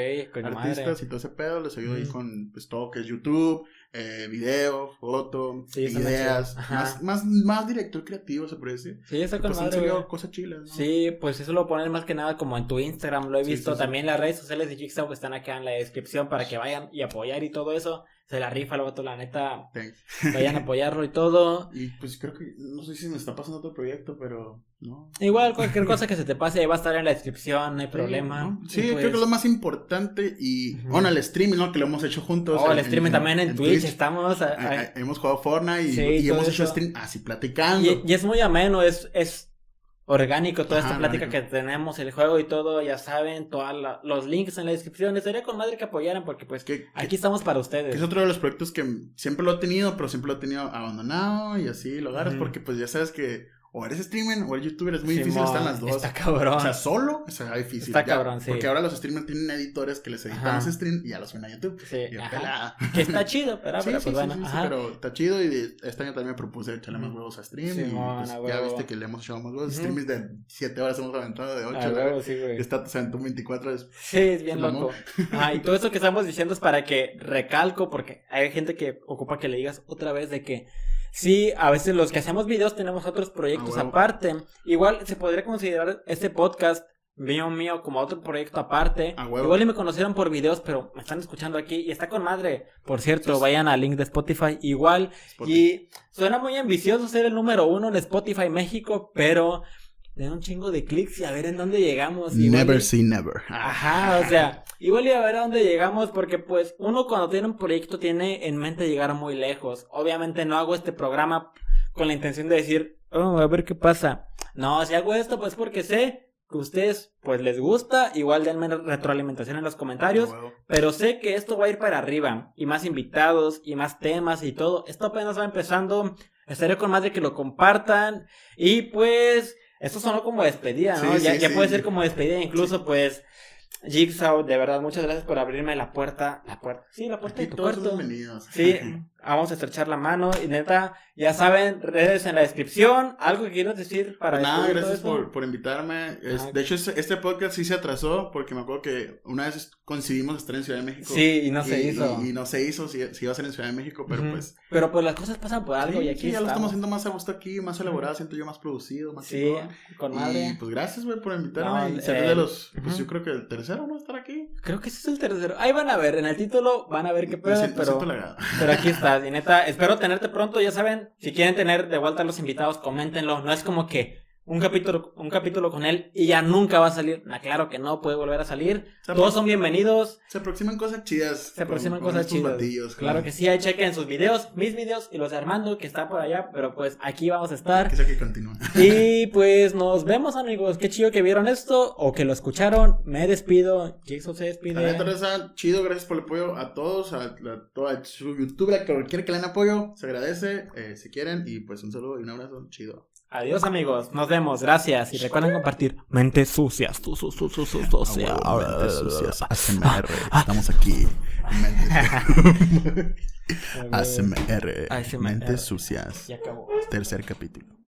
artistas y todo ese pedo, les ayudo ahí con, pues, todo que es YouTube, eh, video, foto, ideas, más, más, más director creativo se puede decir. Sí, eso con pues madre, cosas chilas, ¿no? Sí, pues eso lo ponen más que nada como en tu Instagram, lo he visto, también las redes sociales de Jigsaw que están acá en la descripción para que vayan y apoyar y todo eso. Se la rifa, luego la neta. Vayan a apoyarlo y todo. Y pues creo que, no sé si me está pasando otro proyecto, pero no. Igual cualquier cosa que se te pase ahí va a estar en la descripción, no hay problema. Sí, creo que lo pues más importante y, bueno, el streaming, ¿no? Que lo hemos hecho juntos. Oh, el streaming también en, Twitch, estamos. hemos jugado Fortnite y, hemos hecho stream así platicando. Y, y, es muy ameno, es, es orgánico toda esta plática que tenemos, el juego y todo, ya saben, todos los links en la descripción. Estaría con madre que apoyaran porque pues que, aquí estamos para ustedes. es otro de los proyectos que siempre lo he tenido, pero siempre lo he tenido abandonado y así lo agarras porque pues ya sabes que o eres streamer o eres youtuber, es muy difícil, están las dos. Está cabrón. O sea, solo está difícil. Está cabrón, sí. Porque ahora los streamers tienen editores que les editan los streams y ya los suben a YouTube. Sí. Que está chido, pero, sí, pero pues bueno. pero está chido y este año también me propuse echarle más huevos a stream. y pues, ya viste que le hemos echado más huevos. Streams de 7 horas hemos aventado de 8. Huevo, sí, güey. Está, o sea, en 24 es. Sí, es bien loco. Ah, y todo eso que estamos diciendo es para que recalco, porque hay gente que ocupa que le digas otra vez de que Sí, a veces los que hacemos videos tenemos otros proyectos aparte. Igual se podría considerar este podcast mío mío como otro proyecto aparte. Igual y me conocieron por videos, pero me están escuchando aquí y está con madre. Por cierto, vayan al link de Spotify igual. Y suena muy ambicioso ser el número uno en Spotify México, pero den un chingo de clics y a ver en dónde llegamos. never see never. Ajá, o sea, igual y a ver a dónde llegamos porque pues uno cuando tiene un proyecto tiene en mente llegar muy lejos. Obviamente no hago este programa con la intención de decir, oh, a ver qué pasa. No, si hago esto pues porque sé que a ustedes pues les gusta, igual denme retroalimentación en los comentarios, pero sé que esto va a ir para arriba y más invitados y más temas y todo. Esto apenas va empezando. Estaré con madre que lo compartan y pues esto sonó como despedida, ¿no? ya, ya puede ser como despedida, incluso pues Jigsaw, de verdad, muchas gracias por abrirme la puerta, la puerta, sí, la puerta de tu cuarto. Sí, vamos a estrechar la mano y neta, ya saben, redes en la descripción, algo que quieras decir para... Nada, gracias por, por, invitarme. de hecho, este, este podcast sí se atrasó porque me acuerdo que una vez coincidimos estar en Ciudad de México. Sí, y no se hizo. Y, no se hizo, si, iba a ser en Ciudad de México, pero pues... Pero pues las cosas pasan por algo y aquí Sí, ya lo estamos haciendo más a gusto aquí, más elaborado, siento yo más producido, más Sí, con madre. Y pues gracias, güey, por invitarme y ser de los... Pues yo creo que el tercero, ¿no? Estar aquí. Creo que ese es el tercero. Ahí van a ver, en el título van a ver qué pedo, pero... Pero aquí neta, espero tenerte pronto, ya saben, si quieren tener de vuelta a los invitados, coméntenlo, no es como que un capítulo, un capítulo con él y ya nunca va a salir. claro que no, puede volver a salir. Todos son bienvenidos. Se aproximan cosas chidas. Se aproximan cosas chidas. claro que sí, ahí chequen sus videos, mis videos y los de Armando que está por allá, pero pues aquí vamos a estar. Que que continúa. Y pues nos vemos amigos, qué chido que vieron esto o que lo escucharon. Me despido, Jason se despide. chido, gracias por el apoyo a todos, a, toda su youtuber, a cualquiera que le den apoyo, se agradece, eh, si quieren y pues un saludo y un abrazo, chido. Adiós amigos, nos vemos, gracias. Y recuerden compartir. Mentes sucias, tu, su, su, su, su, sucias. mentes sucias, ASMR, estamos aquí. ASMR, mentes sucias. Tercer capítulo.